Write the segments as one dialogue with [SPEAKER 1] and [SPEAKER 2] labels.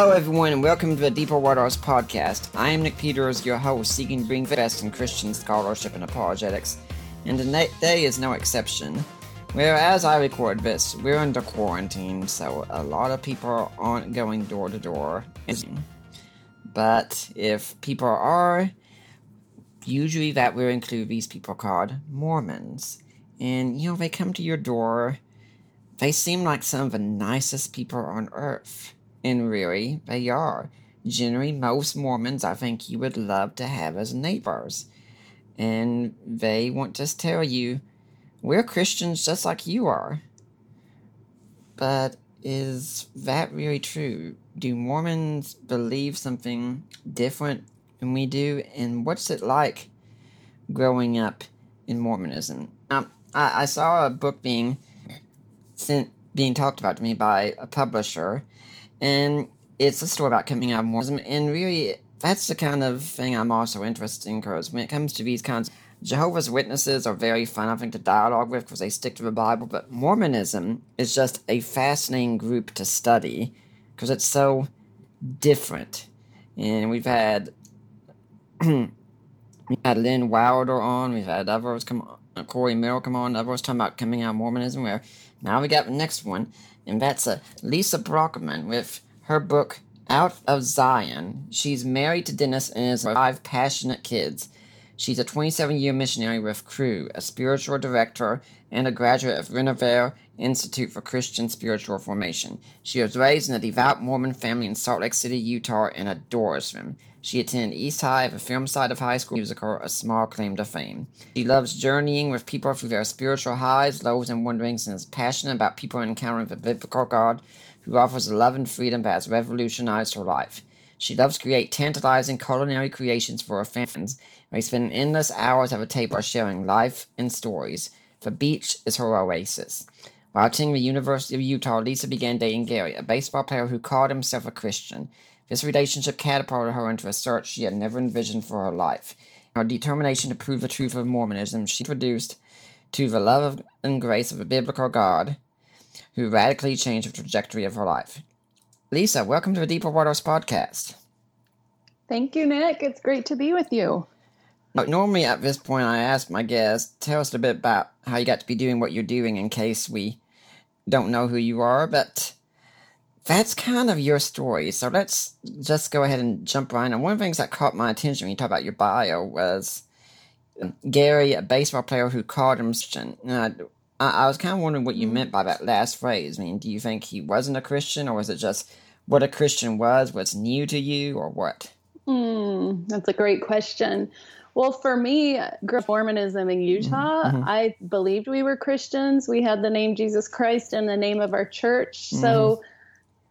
[SPEAKER 1] Hello, everyone, and welcome to the Deeper Waters podcast. I am Nick Peters, your host, seeking to bring the best in Christian scholarship and apologetics, and today is no exception. Where, as I record this, we're under quarantine, so a lot of people aren't going door to door. But if people are, usually that will include these people called Mormons. And, you know, they come to your door. They seem like some of the nicest people on earth. And really, they are. Generally, most Mormons I think you would love to have as neighbors. And they want to tell you, we're Christians just like you are. But is that really true? Do Mormons believe something different than we do? And what's it like growing up in Mormonism? Um, I, I saw a book being sent, being talked about to me by a publisher, and it's a story about coming out of Mormonism. And really, that's the kind of thing I'm also interested in because when it comes to these kinds, Jehovah's Witnesses are very fun, I think, to dialogue with because they stick to the Bible. But Mormonism is just a fascinating group to study because it's so different. And we've had we had Lynn Wilder on, we've had others come on, Corey Mill come on, others talking about coming out of Mormonism. Where now we got the next one, and that's Lisa Brockman with her book Out of Zion. She's married to Dennis and has five passionate kids. She's a 27 year missionary with Cru, a spiritual director, and a graduate of Renovaré Institute for Christian Spiritual Formation. She was raised in a devout Mormon family in Salt Lake City, Utah, and adores them. She attended East High, the film side of high school musical, A Small Claim to Fame. She loves journeying with people through their spiritual highs, lows, and wanderings, and is passionate about people encountering the biblical God who offers a love and freedom that has revolutionized her life. She loves to create tantalizing culinary creations for her fans. They spend endless hours at a table sharing life and stories. The beach is her oasis. While attending the University of Utah, Lisa began dating Gary, a baseball player who called himself a Christian. This relationship catapulted her into a search she had never envisioned for her life. Her determination to prove the truth of Mormonism, she produced to the love and grace of a biblical God who radically changed the trajectory of her life. Lisa, welcome to the Deeper Waters podcast.
[SPEAKER 2] Thank you, Nick. It's great to be with you.
[SPEAKER 1] Now, normally at this point, I ask my guests, tell us a bit about how you got to be doing what you're doing in case we don't know who you are, but that's kind of your story. So let's just go ahead and jump right in. One of the things that caught my attention when you talk about your bio was um, Gary, a baseball player who called him Christian. And I, I was kind of wondering what you meant by that last phrase. I mean, do you think he wasn't a Christian, or was it just what a Christian was, what's new to you, or what?
[SPEAKER 2] Hmm, that's a great question. Well, for me, Mormonism in Utah.
[SPEAKER 1] Mhm.
[SPEAKER 2] I believed we were Christians. We had the name Jesus Christ in the name of our church. So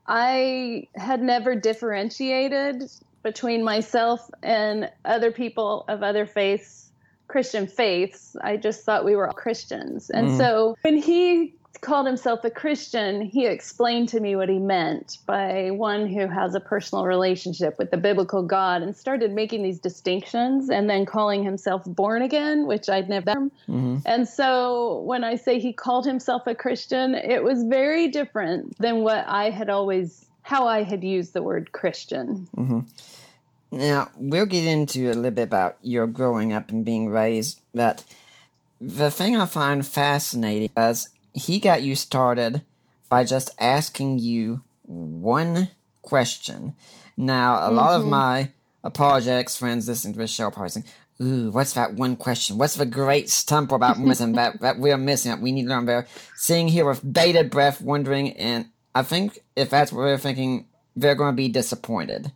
[SPEAKER 2] I had never differentiated between myself and other people of other faiths, Christian faiths. I just thought we were all Christians. And
[SPEAKER 1] Mhm.
[SPEAKER 2] so when he called himself a Christian, he explained to me what he meant by one who has a personal relationship with the biblical God and started making these distinctions and then calling himself born again, which I'd never.
[SPEAKER 1] Mm-hmm.
[SPEAKER 2] And so when I say he called himself a Christian, it was very different than what I had always, how I had used the word Christian.
[SPEAKER 1] Mm-hmm. Now, we'll get into a little bit about your growing up and being raised, but the thing I find fascinating is he got you started by just asking you one question. Now, a lot of
[SPEAKER 2] Mhm.
[SPEAKER 1] my apologetics friends listening to this show are probably saying, Ooh, what's that one question? What's the great stump about Mormonism that, that we're missing, that we need to learn better? Sitting here with bated breath, wondering, and I think if that's what they're thinking, they're going to be disappointed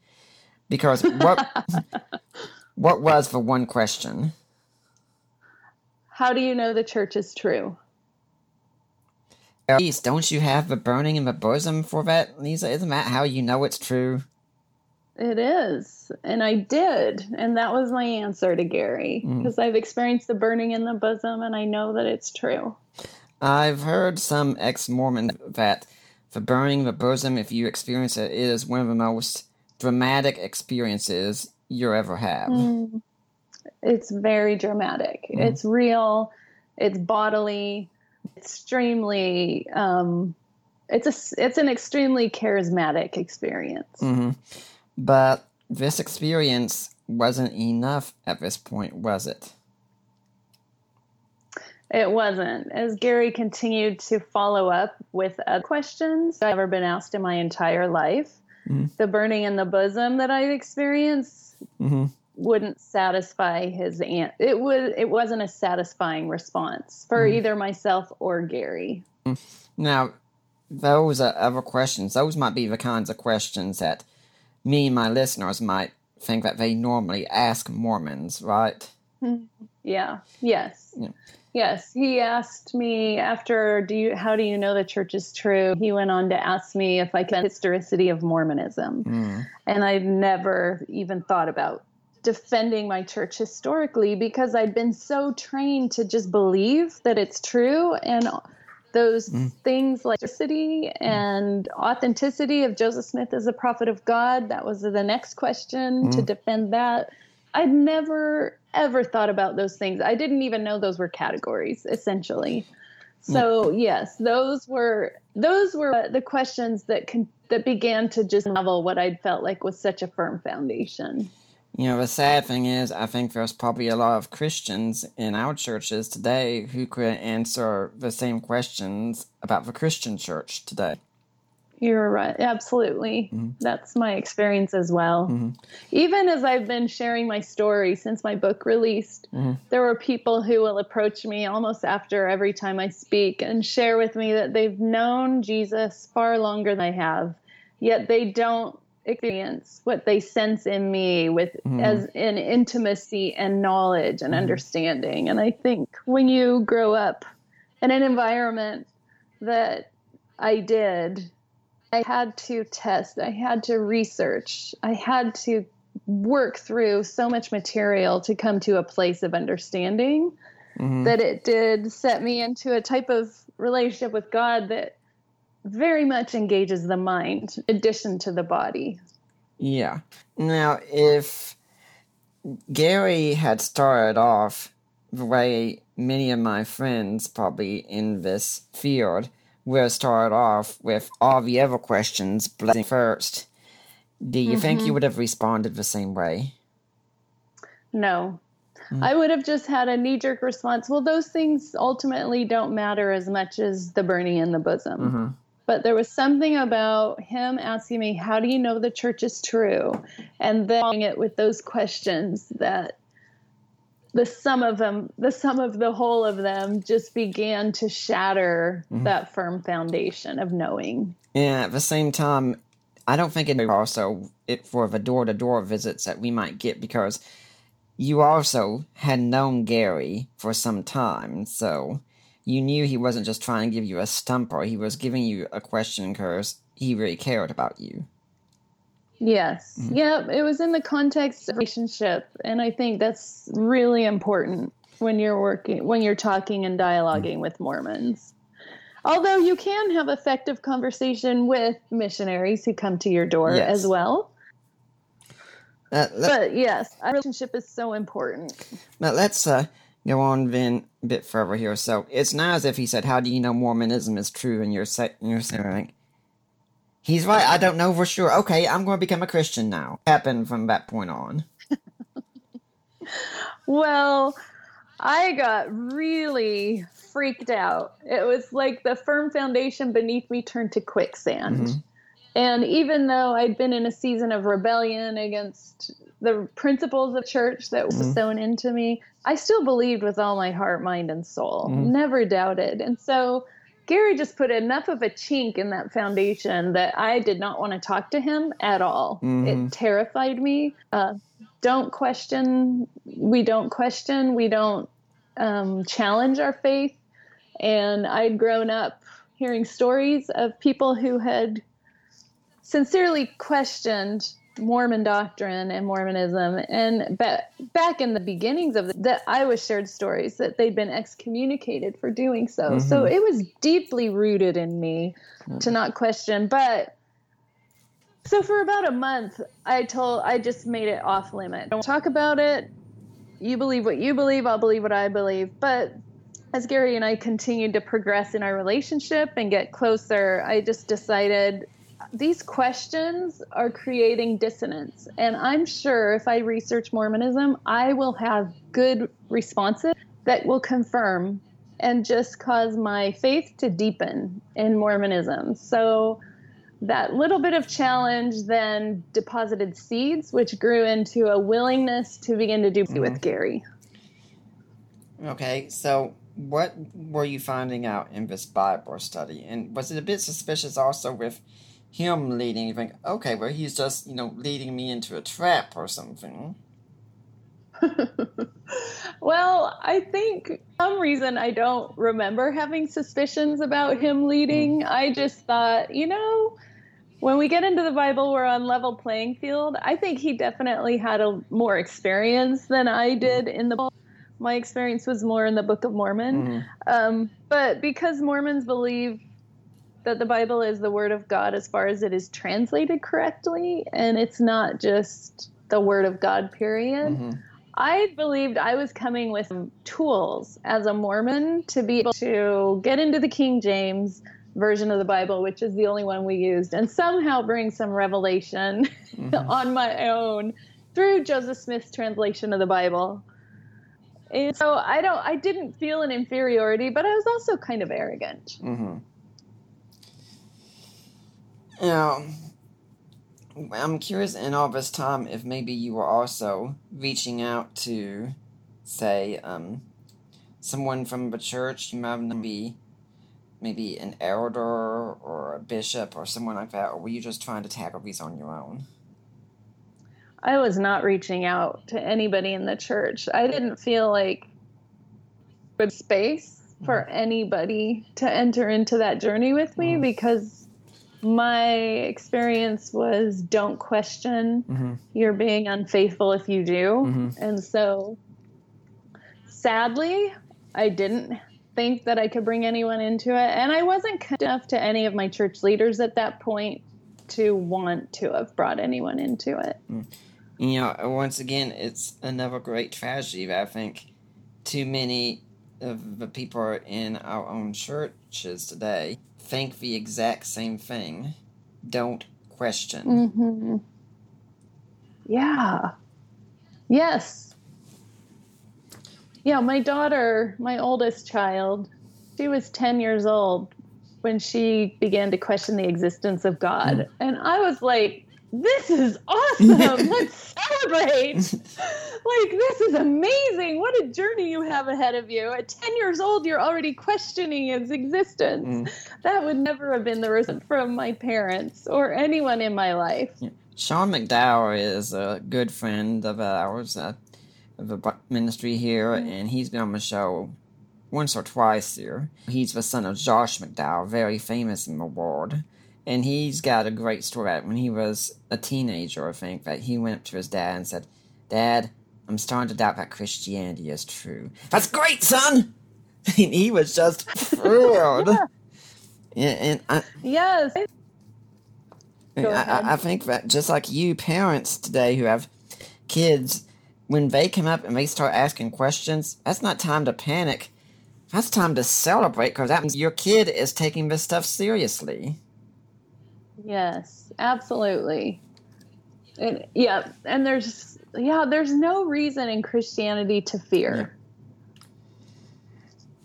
[SPEAKER 1] because what what was the one question?
[SPEAKER 2] How do you know the church is true?
[SPEAKER 1] At least, don't you have the burning in the bosom for that, Lisa? Isn't that how you know it's true?
[SPEAKER 2] It is. And I did. And that was my answer to Gary mm. because I've experienced the burning in the bosom and I know that it's true.
[SPEAKER 1] I've heard some ex Mormon that the burning in the bosom, if you experience it, is one of the most dramatic experiences you ever have. Mm.
[SPEAKER 2] It's very dramatic. Mm. It's real. It's bodily. Extremely. Um, it's a. It's an extremely charismatic experience. Mm-hmm.
[SPEAKER 1] But this experience wasn't enough at this point, was it?
[SPEAKER 2] It wasn't. As Gary continued to follow up with other questions I've ever been asked in my entire life, mm-hmm. the burning in the bosom that I experienced mm-hmm. Wouldn't satisfy his aunt. it was it wasn't a satisfying response for mm. either myself or Gary. Mm.
[SPEAKER 1] Now, those are other questions. Those might be the kinds of questions that me and my listeners might think that they normally ask Mormons, right? Mm-hmm.
[SPEAKER 2] Yeah. Yes.
[SPEAKER 1] Yeah.
[SPEAKER 2] Yes. He asked me after do you how do you know the church is true? He went on to ask me if I could historicity of Mormonism. Mm. And I've never even thought about defending my church historically because I'd been so trained to just believe that it's true and those mm. things like historicity mm. and authenticity of Joseph Smith as a prophet of God, that was the next question to mm. defend that. I'd never ever thought about those things. I didn't even know those were categories essentially. So yes, those were those were the questions that con- that began to just level what I'd felt like was such a firm foundation.
[SPEAKER 1] You know, the sad thing is, I think there's probably a lot of Christians in our churches today who could answer the same questions about the Christian church today.
[SPEAKER 2] You're right. Absolutely. Mm-hmm. That's my experience as well. Mm-hmm. Even as I've been sharing my story since my book released, mm-hmm. there were people who will approach me almost after every time I speak and share with me that they've known Jesus far longer than I have, yet they don't experience what they sense in me with mm-hmm. as in intimacy and knowledge and mm-hmm. understanding. And I think when you grow up in an environment that I did, I had to test, I had to research, I had to work through so much material to come to a place of understanding mm-hmm. that it did set me into a type of relationship with God that very much engages the mind in addition to the body.
[SPEAKER 1] Yeah. Now, if Gary had started off the way many of my friends, probably in this field, have started off with all the other questions blessing first, do you think you mm-hmm. would have responded the same way?
[SPEAKER 2] No. Mm. I would have just had a knee jerk response. Well, those things ultimately don't matter as much as the burning in the bosom. Mm-hmm. But there was something about him asking me, How do you know the church is true? And then following it with those questions that the sum of them, the sum of the whole of them just began to shatter mm-hmm. that firm foundation of knowing.
[SPEAKER 1] And at the same time, I don't think it also it for the door to door visits that we might get because you also had known Gary for some time, so you knew he wasn't just trying to give you a stumper, he was giving you a question because he really cared about you.
[SPEAKER 2] Yes. Yep. It was in the context of relationship. And I think that's really important when you're working, when you're talking and dialoguing with Mormons. Although you can have effective conversation with missionaries who come to your door
[SPEAKER 1] Yes.
[SPEAKER 2] as well.
[SPEAKER 1] Uh, let,
[SPEAKER 2] But yes, a relationship is so important.
[SPEAKER 1] but let's uh, go on then a bit further here. So it's not as if he said, "How do you know Mormonism is true?" And you're sa- you're saying, "He's right. I don't know for sure." Okay, I'm going to become a Christian now. Happened from that point on.
[SPEAKER 2] Well, I got really freaked out. It was like the firm foundation beneath me turned to quicksand. Mm-hmm. And even though I'd been in a season of rebellion against the principles of church that was sown into me, I still believed with all my heart, mind, and soul. Never doubted. And so Gary just put enough of a chink in that foundation that I did not want to talk to him at all.
[SPEAKER 1] Mhm.
[SPEAKER 2] It terrified me. Uh, don't question. We don't question. We don't um, challenge our faith. And I'd grown up hearing stories of people who had sincerely questioned Mormon doctrine and Mormonism. And ba- back in the beginnings of the, that, I was shared stories that they'd been excommunicated for doing so. Mm-hmm. So it was deeply rooted in me to mm. not question. But so for about a month, I told, I just made it off limit. Don't talk about it. You believe what you believe. I'll believe what I believe. But as Gary and I continued to progress in our relationship and get closer, I just decided these questions are creating dissonance. And I'm sure if I research Mormonism, I will have good responses that will confirm and just cause my faith to deepen in Mormonism. So that little bit of challenge then deposited seeds, which grew into a willingness to begin to do mm-hmm. with Gary.
[SPEAKER 1] Okay, so what were you finding out in this Bible study? And was it a bit suspicious also with him leading? You think, okay, well, he's just, you know, leading me into a trap or something.
[SPEAKER 2] well, I think for some reason I don't remember having suspicions about him leading. I just thought, you know, when we get into the Bible, we're on level playing field. I think he definitely had a more experience than I did in the my experience was more in the Book of Mormon.
[SPEAKER 1] Mhm.
[SPEAKER 2] Um, but because Mormons believe that the Bible is the Word of God as far as it is translated correctly, and it's not just the Word of God, period.
[SPEAKER 1] Mhm.
[SPEAKER 2] I believed I was coming with tools as a Mormon to be able to get into the King James version of the Bible, which is the only one we used, and somehow bring some revelation on my own through Joseph Smith's translation of the Bible. And so I don't I didn't feel an inferiority, but I was also kind of arrogant.
[SPEAKER 1] Mm-hmm. Now, I'm curious in all this time if maybe you were also reaching out to, say, um, someone from the church. You might be maybe an elder or a bishop or someone like that, or were you just trying to tackle these on your own?
[SPEAKER 2] I was not reaching out to anybody in the church. I didn't feel like good space for anybody to enter into that journey with me because my experience was don't question.
[SPEAKER 1] Mhm.
[SPEAKER 2] You're being unfaithful if you do.
[SPEAKER 1] Mhm.
[SPEAKER 2] And so sadly, I didn't think that I could bring anyone into it. And I wasn't connected enough to any of my church leaders at that point to want to have brought anyone into it.
[SPEAKER 1] You know, once again, it's another great tragedy that I think too many of the people are in our own churches today think the exact same thing. Don't question.
[SPEAKER 2] hmm Yeah. Yes. Yeah, my daughter, my oldest child, she was 10 years old when she began to question the existence of God. And I was like, this is awesome. Let's celebrate. like, this is amazing. What a journey you have ahead of you. At 10 years old, you're already questioning its existence. That would never have been the result from my parents or anyone in my life.
[SPEAKER 1] Sean McDowell is a good friend of ours, uh, of the ministry here, and he's been on the show once or twice here. He's the son of Josh McDowell, very famous in the world. And he's got a great story that when he was a teenager, I think, that he went up to his dad and said, Dad, I'm starting to doubt that Christianity is true. That's great, son! and he was just thrilled. Yeah, and I,
[SPEAKER 2] Yes.
[SPEAKER 1] I,
[SPEAKER 2] ahead.
[SPEAKER 1] I, I think that just like you parents today who have kids, when they come up and they start asking questions, that's not time to panic. That's time to celebrate because that means your kid is taking this stuff seriously.
[SPEAKER 2] Yes, absolutely. And yeah, and there's yeah, there's no reason in Christianity to fear.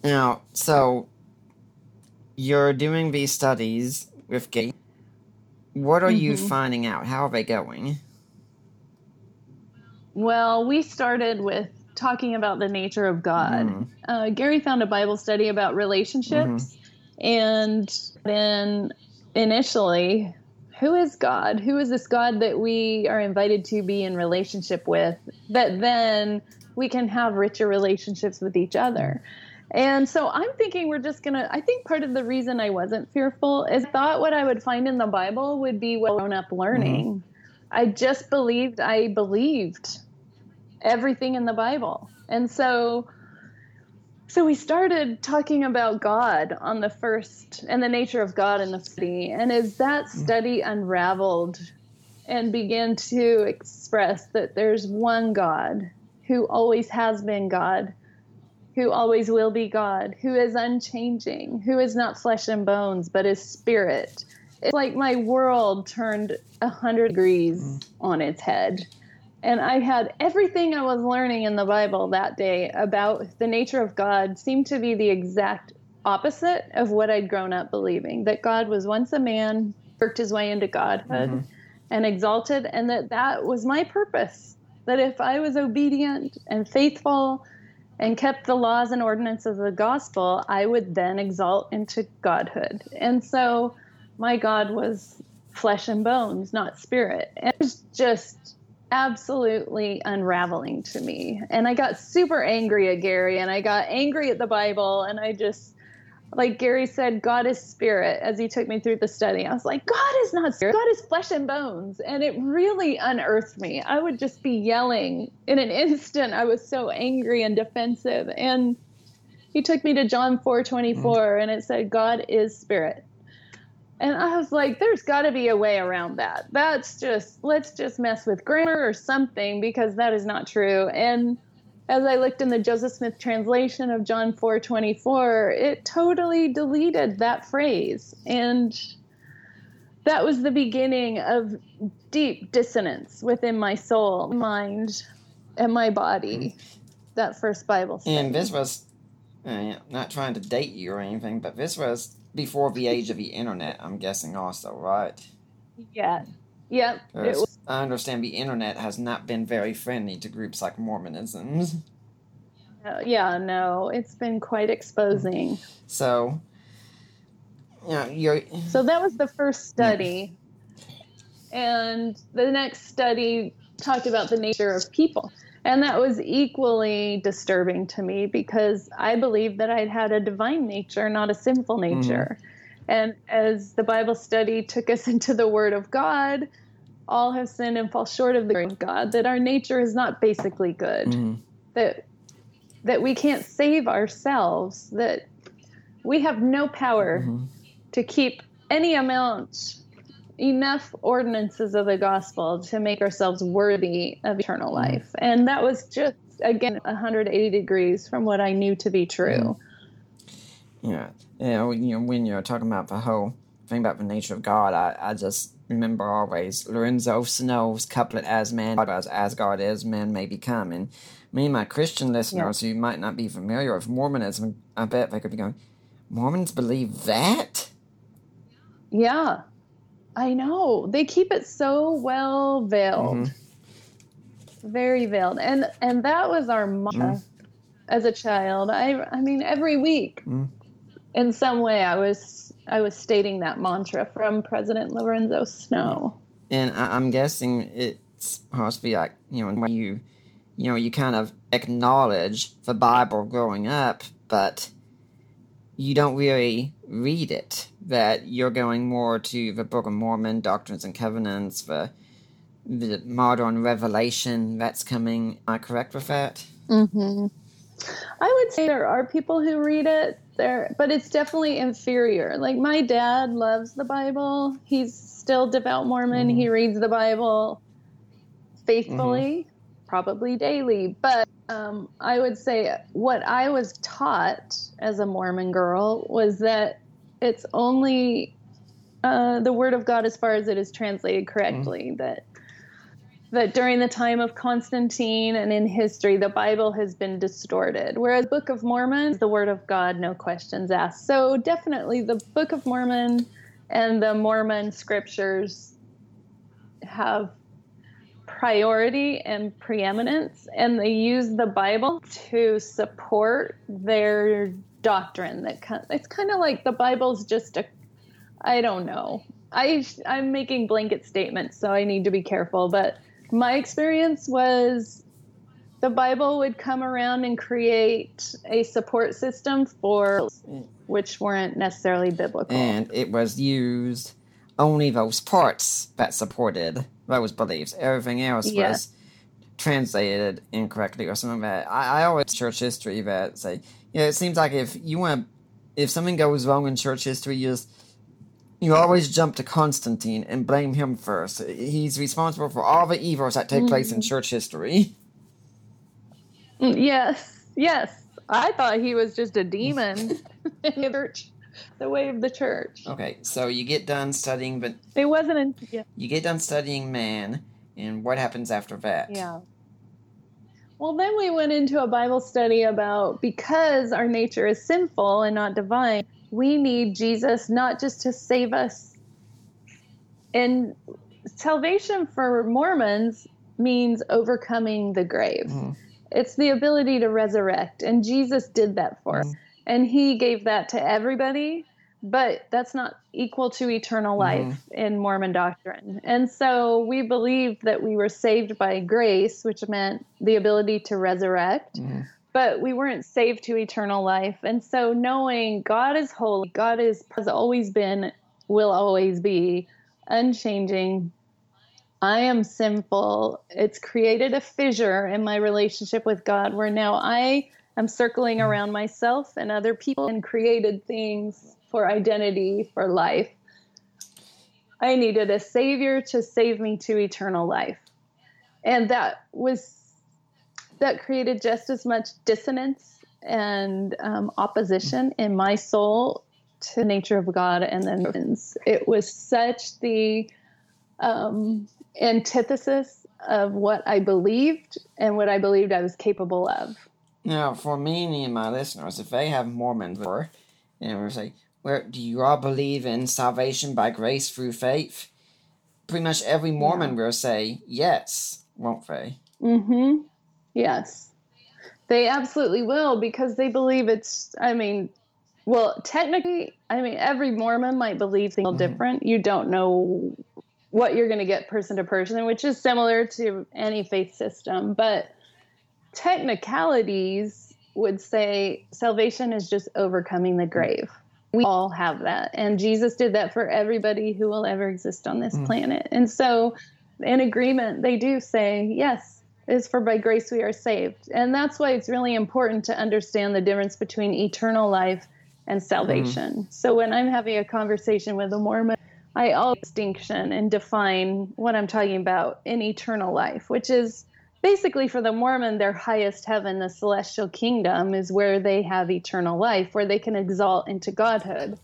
[SPEAKER 1] Now, so you're doing these studies with Gay. What are you
[SPEAKER 2] Mhm.
[SPEAKER 1] finding out? How are they going?
[SPEAKER 2] Well, we started with talking about the nature of God.
[SPEAKER 1] Mhm.
[SPEAKER 2] Uh, Gary found a Bible study about relationships, And then initially, who is God? Who is this God that we are invited to be in relationship with that then we can have richer relationships with each other? And so I'm thinking we're just gonna. I think part of the reason I wasn't fearful is I thought what I would find in the Bible would be what grown up learning. Mm-hmm. I just believed I believed everything in the Bible, and so so we started talking about God on the first and the nature of God in the study, and as that mm-hmm. study unraveled and began to express that there's one God who always has been God who always will be God, who is unchanging, who is not flesh and bones, but is spirit. It's like my world turned a hundred degrees mm. on its head. And I had everything I was learning in the Bible that day about the nature of God seemed to be the exact opposite of what I'd grown up believing that God was once a man, worked his way into godhood mm-hmm. and exalted, and that that was my purpose. That if I was obedient and faithful, and kept the laws and ordinances of the gospel, I would then exalt into godhood. And so my God was flesh and bones, not spirit. And it was just absolutely unraveling to me. And I got super angry at Gary and I got angry at the Bible and I just like Gary said, God is spirit as he took me through the study. I was like, God is not spirit, God is flesh and bones. And it really unearthed me. I would just be yelling in an instant. I was so angry and defensive. And he took me to John 4 24 mm. and it said, God is spirit. And I was like, there's got to be a way around that. That's just, let's just mess with grammar or something because that is not true. And as I looked in the Joseph Smith translation of John 4:24, it totally deleted that phrase and that was the beginning of deep dissonance within my soul, mind, and my body. That first Bible study.
[SPEAKER 1] And this was uh, not trying to date you or anything, but this was before the age of the internet, I'm guessing also, right?
[SPEAKER 2] Yeah. Yep.
[SPEAKER 1] Was, I understand the internet has not been very friendly to groups like Mormonism.
[SPEAKER 2] Uh, yeah, no, it's been quite exposing.
[SPEAKER 1] So, you know, you're.
[SPEAKER 2] So that was the first study. And the next study talked about the nature of people. And that was equally disturbing to me because I believed that I'd had a divine nature, not a sinful nature. Mm-hmm. And as the Bible study took us into the Word of God, all have sinned and fall short of the glory of God, that our nature is not basically good, mm-hmm. that that we can't save ourselves, that we have no power mm-hmm. to keep any amount enough ordinances of the gospel to make ourselves worthy of eternal mm-hmm. life. And that was just again 180 degrees from what I knew to be true.
[SPEAKER 1] Mm-hmm. Yeah. Yeah, you know, when you're talking about the whole thing about the nature of God, I, I just remember always Lorenzo Snow's couplet, As man as, as God is, man may become. And me and my Christian listeners yeah. who might not be familiar with Mormonism, I bet they could be going, Mormons believe that?
[SPEAKER 2] Yeah, I know. They keep it so well veiled. Mm-hmm. Very veiled. And and that was our mantra mm. as a child. I I mean every week mm. in some way I was I was stating that mantra from President Lorenzo Snow.
[SPEAKER 1] And I, am guessing it's supposed to be like, you know, when you, you know, you kind of acknowledge the Bible growing up, but you don't really read it. That you're going more to the Book of Mormon, Doctrines and Covenants, the the modern revelation that's coming. Am I correct with that?
[SPEAKER 2] Mm-hmm. I would say there are people who read it there, but it's definitely inferior. Like my dad loves the Bible. He's still devout Mormon. Mm-hmm. He reads the Bible faithfully, mm-hmm. probably daily. But um, I would say what I was taught as a Mormon girl was that it's only uh, the Word of God as far as it is translated correctly. Mm-hmm. That that during the time of Constantine and in history, the Bible has been distorted, whereas Book of Mormon is the Word of God, no questions asked. So definitely, the Book of Mormon and the Mormon scriptures have priority and preeminence, and they use the Bible to support their doctrine that it's kind of like the Bible's just a I don't know. I I'm making blanket statements, so I need to be careful. But my experience was the Bible would come around and create a support system for which weren't necessarily biblical.
[SPEAKER 1] And it was used only those parts that supported those beliefs. Everything else yes. was translated incorrectly or something like that. I, I always church history that say, yeah, it seems like if you want, if something goes wrong in church history, you just you always jump to Constantine and blame him first. He's responsible for all the evils that take mm. place in mm. church history.
[SPEAKER 2] Mm, yes, yes. I thought he was just a demon in the church, the way of the church.
[SPEAKER 1] Okay, so you get done studying, but
[SPEAKER 2] it wasn't. In, yeah.
[SPEAKER 1] You get done studying man, and what happens after that?
[SPEAKER 2] Yeah. Well, then we went into a Bible study about because our nature is sinful and not divine, we need Jesus not just to save us. And salvation for Mormons means overcoming the grave. Mm-hmm. It's the ability to resurrect. And Jesus did that for mm-hmm. us. And he gave that to everybody, but that's not equal to eternal life mm-hmm. in Mormon doctrine. And so we believed that we were saved by grace, which meant the ability to resurrect. Mm-hmm but we weren't saved to eternal life. And so knowing God is holy, God is has always been, will always be unchanging. I am sinful. It's created a fissure in my relationship with God where now I am circling around myself and other people and created things for identity, for life. I needed a savior to save me to eternal life. And that was that created just as much dissonance and um, opposition in my soul to the nature of God and then it was such the um, antithesis of what I believed and what I believed I was capable of.
[SPEAKER 1] Now, for me and my listeners, if they have Mormons, or and we say, "Where do you all believe in salvation by grace through faith?" Pretty much every Mormon yeah. will say yes, won't they?
[SPEAKER 2] Mm-hmm. Yes. They absolutely will because they believe it's, I mean, well, technically, I mean, every Mormon might believe things mm-hmm. different. You don't know what you're going to get person to person, which is similar to any faith system. But technicalities would say salvation is just overcoming the grave. We all have that. And Jesus did that for everybody who will ever exist on this mm. planet. And so, in agreement, they do say, yes, is for by grace we are saved. And that's why it's really important to understand the difference between eternal life and salvation. Mm-hmm. So when I'm having a conversation with a Mormon, I always distinction and define what I'm talking about in eternal life, which is basically for the Mormon, their highest heaven, the celestial kingdom, is where they have eternal life, where they can exalt into godhood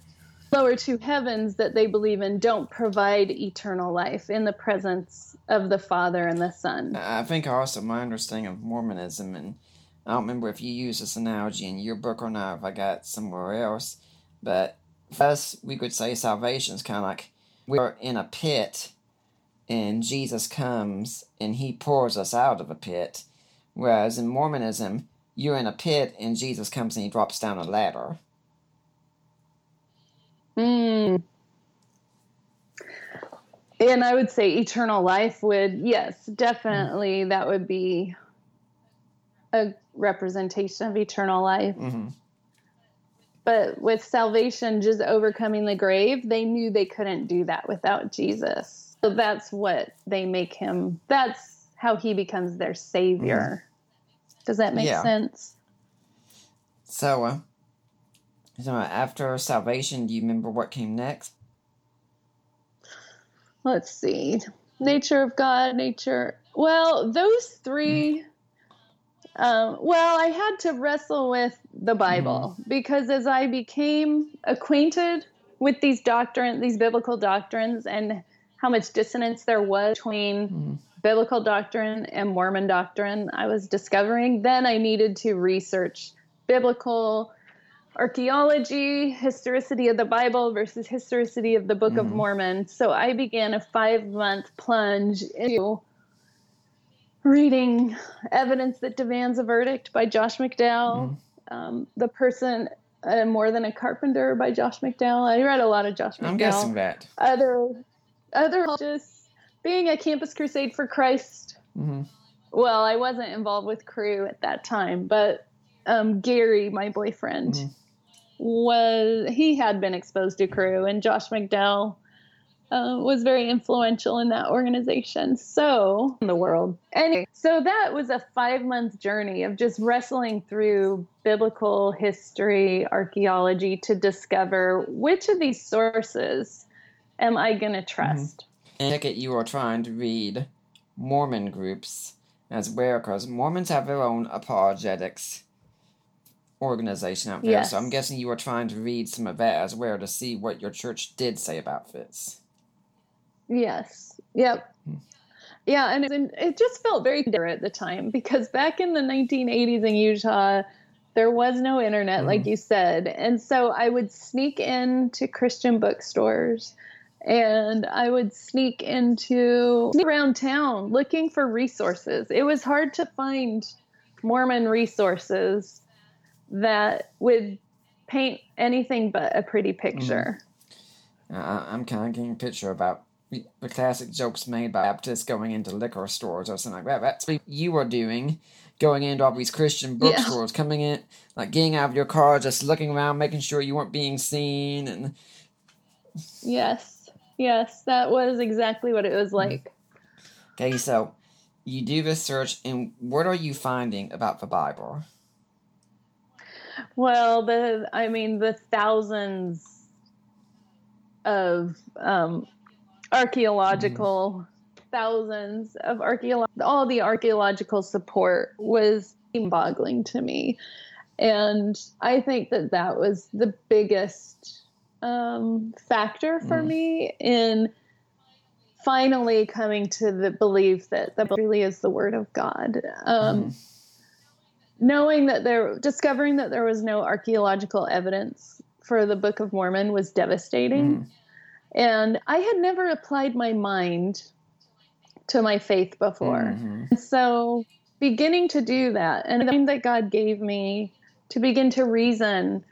[SPEAKER 2] lower two heavens that they believe in don't provide eternal life in the presence of the Father and the Son.
[SPEAKER 1] I think also my understanding of Mormonism, and I don't remember if you use this analogy in your book or not, if I got somewhere else, but for us, we could say salvation is kind of like we're in a pit and Jesus comes and he pours us out of a pit. Whereas in Mormonism, you're in a pit and Jesus comes and he drops down a ladder.
[SPEAKER 2] Mm. And I would say eternal life would, yes, definitely mm. that would be a representation of eternal life. Mm-hmm. But with salvation, just overcoming the grave, they knew they couldn't do that without Jesus. So that's what they make him, that's how he becomes their savior. Mm. Does that make yeah. sense?
[SPEAKER 1] So, uh, so after salvation, do you remember what came next?
[SPEAKER 2] Let's see. Nature of God, nature. Well, those three. Um, well, I had to wrestle with the Bible mm. because as I became acquainted with these doctrines, these biblical doctrines, and how much dissonance there was between mm. biblical doctrine and Mormon doctrine, I was discovering then I needed to research biblical archaeology, historicity of the Bible versus historicity of the Book mm. of Mormon. So I began a five month plunge into reading Evidence That Demands a Verdict by Josh McDowell. Mm. Um, the person uh, More Than a Carpenter by Josh McDowell. I read a lot of Josh McDowell.
[SPEAKER 1] I'm guessing that.
[SPEAKER 2] Other, other just being a Campus Crusade for Christ.
[SPEAKER 1] hmm
[SPEAKER 2] Well, I wasn't involved with Cru at that time, but um, Gary, my boyfriend,
[SPEAKER 1] Mhm.
[SPEAKER 2] was he had been exposed to Cru, and Josh McDowell uh, was very influential in that organization. So in the world, anyway, so that was a five month journey of just wrestling through biblical history, archaeology to discover which of these sources am I going to trust.
[SPEAKER 1] And I take you are trying to read Mormon groups as well, because Mormons have their own apologetics organization out there.
[SPEAKER 2] Yes.
[SPEAKER 1] So I'm guessing you are trying to read some of that as well to see what your church did say about this.
[SPEAKER 2] Yes. Yep.
[SPEAKER 1] Hmm.
[SPEAKER 2] Yeah, and it, it just felt very different at the time because back in the 1980s in Utah, there was no internet, like
[SPEAKER 1] Mhm.
[SPEAKER 2] you said, and so I would sneak into Christian bookstores, and I would sneak into sneak around town looking for resources. It was hard to find Mormon resources that would paint anything but a pretty picture.
[SPEAKER 1] Uh, I- I'm kind of getting a picture about the classic jokes made by Baptists going into liquor stores or something like that. That's what you were doing, going into all these Christian
[SPEAKER 2] Yeah.
[SPEAKER 1] bookstores, coming in, like getting out of your car, just looking around, making sure you weren't being seen, and
[SPEAKER 2] Yes, yes, that was exactly what it was like.
[SPEAKER 1] Okay, so you do this search, and what are you finding about the Bible?
[SPEAKER 2] Well, the I mean the thousands of um, archaeological thousands of archaeolo- all the archaeological support was boggling to me, and I think that that was the biggest um, factor for
[SPEAKER 1] Mm.
[SPEAKER 2] me in finally coming to the belief that that really is the word of God. Um,
[SPEAKER 1] Mhm.
[SPEAKER 2] knowing that there discovering that there was no archaeological evidence for the book of mormon was devastating
[SPEAKER 1] Mhm.
[SPEAKER 2] and i had never applied my mind to my faith before
[SPEAKER 1] Mhm.
[SPEAKER 2] and so beginning to do that and the mind that god gave me to begin to reason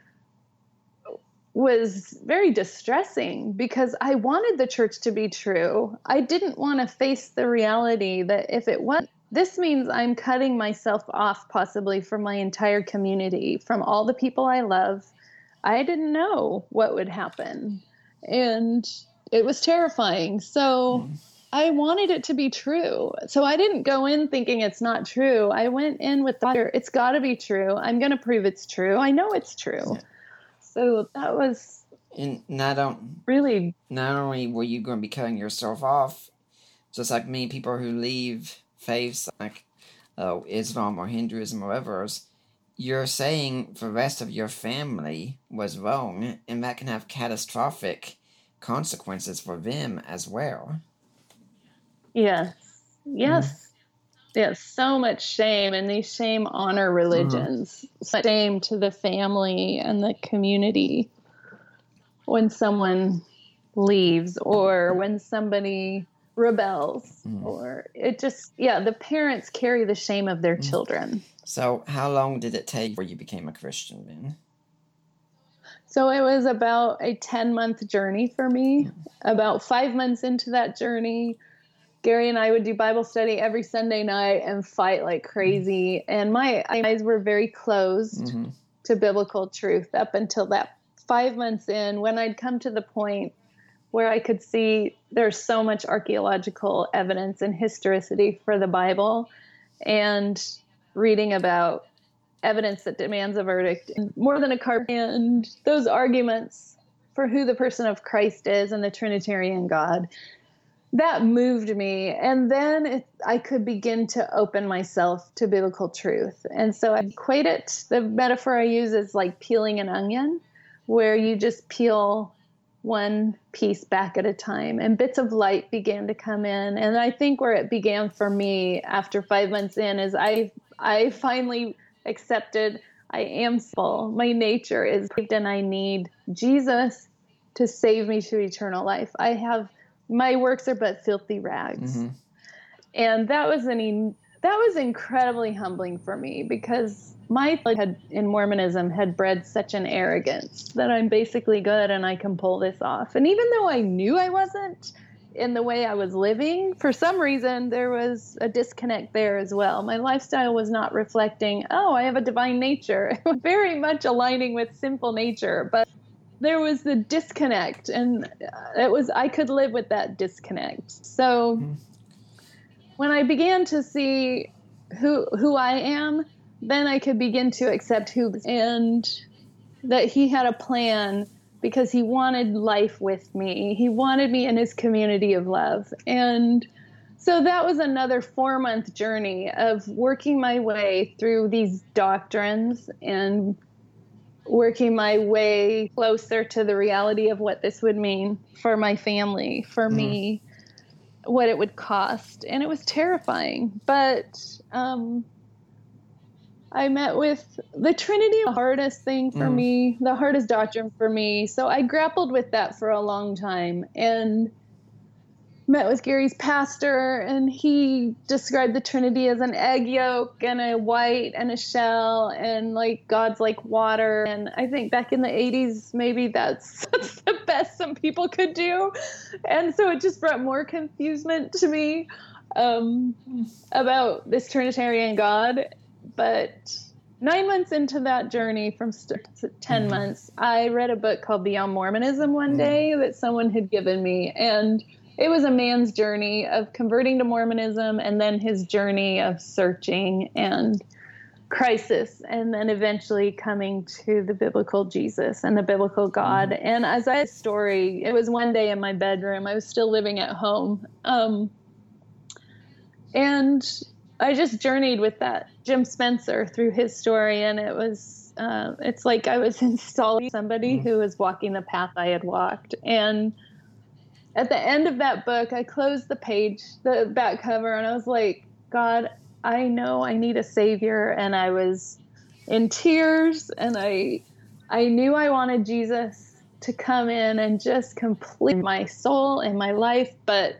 [SPEAKER 2] was very distressing because I wanted the church to be true. I didn't want to face the reality that if it was, this means I'm cutting myself off possibly from my entire community, from all the people I love. I didn't know what would happen. And it was terrifying. So mm-hmm. I wanted it to be true. So I didn't go in thinking it's not true. I went in with the it's got to be true. I'm going to prove it's true. I know it's true. So that was
[SPEAKER 1] And not on,
[SPEAKER 2] really
[SPEAKER 1] not only were you going to be cutting yourself off, just like many people who leave faiths like uh, Islam or Hinduism or others, you're saying the rest of your family was wrong, and that can have catastrophic consequences for them as well.
[SPEAKER 2] yes. Yes. Yes, so much shame and these shame honor religions. Much Shame to the family and the community when someone leaves or when somebody rebels
[SPEAKER 1] Mm.
[SPEAKER 2] or it just yeah, the parents carry the shame of their mm. children.
[SPEAKER 1] So, how long did it take before you became a Christian then?
[SPEAKER 2] So it was about a 10 month journey for me. Mm. About five months into that journey, Gary and I would do Bible study every Sunday night and fight like crazy. And my eyes were very closed
[SPEAKER 1] hmm
[SPEAKER 2] to biblical truth up until that five months in when I'd come to the point where I could see there's so much archaeological evidence and historicity for the Bible and reading about evidence that demands a verdict more than a card and those arguments for who the person of Christ is and the Trinitarian God. That moved me. And then it, I could begin to open myself to biblical truth. And so I equate it, the metaphor I use is like peeling an onion, where you just peel one piece back at a time and bits of light began to come in and i think where it began for me after five months in is i i finally accepted i am full my nature is and i need jesus to save me to eternal life i have my works are but filthy rags
[SPEAKER 1] hmm
[SPEAKER 2] and that was an en- that was incredibly humbling for me because my had in Mormonism had bred such an arrogance that I'm basically good and I can pull this off. And even though I knew I wasn't in the way I was living, for some reason there was a disconnect there as well. My lifestyle was not reflecting, oh, I have a divine nature. very much aligning with sinful nature, but there was the disconnect and it was I could live with that disconnect. So mm-hmm. when I began to see who who I am, then I could begin to accept who and that he had a plan because he wanted life with me. He wanted me in his community of love. And so that was another four month journey of working my way through these doctrines and working my way closer to the reality of what this would mean for my family, for mm. me, what it would cost. And it was terrifying. But um, I met with the Trinity, the hardest thing for mm. me, the hardest doctrine for me. So I grappled with that for a long time and met with Gary's pastor, and he described the Trinity as an egg yolk and a white and a shell, and like God's like water. And I think back in the 80s, maybe that's, that's the best some people could do. And so it just brought more confusement to me um, about this Trinitarian God but nine months into that journey from st- 10 mm-hmm. months i read a book called beyond mormonism one mm-hmm. day that someone had given me and it was a man's journey of converting to mormonism and then his journey of searching and crisis and then eventually coming to the biblical jesus and the biblical god mm-hmm. and as i story it was one day in my bedroom i was still living at home um, and I just journeyed with that Jim Spencer through his story, and it was uh, it's like I was installing somebody mm-hmm. who was walking the path I had walked. And at the end of that book, I closed the page, the back cover, and I was like, God, I know I need a savior, and I was in tears, and I I knew I wanted Jesus to come in and just complete my soul and my life, but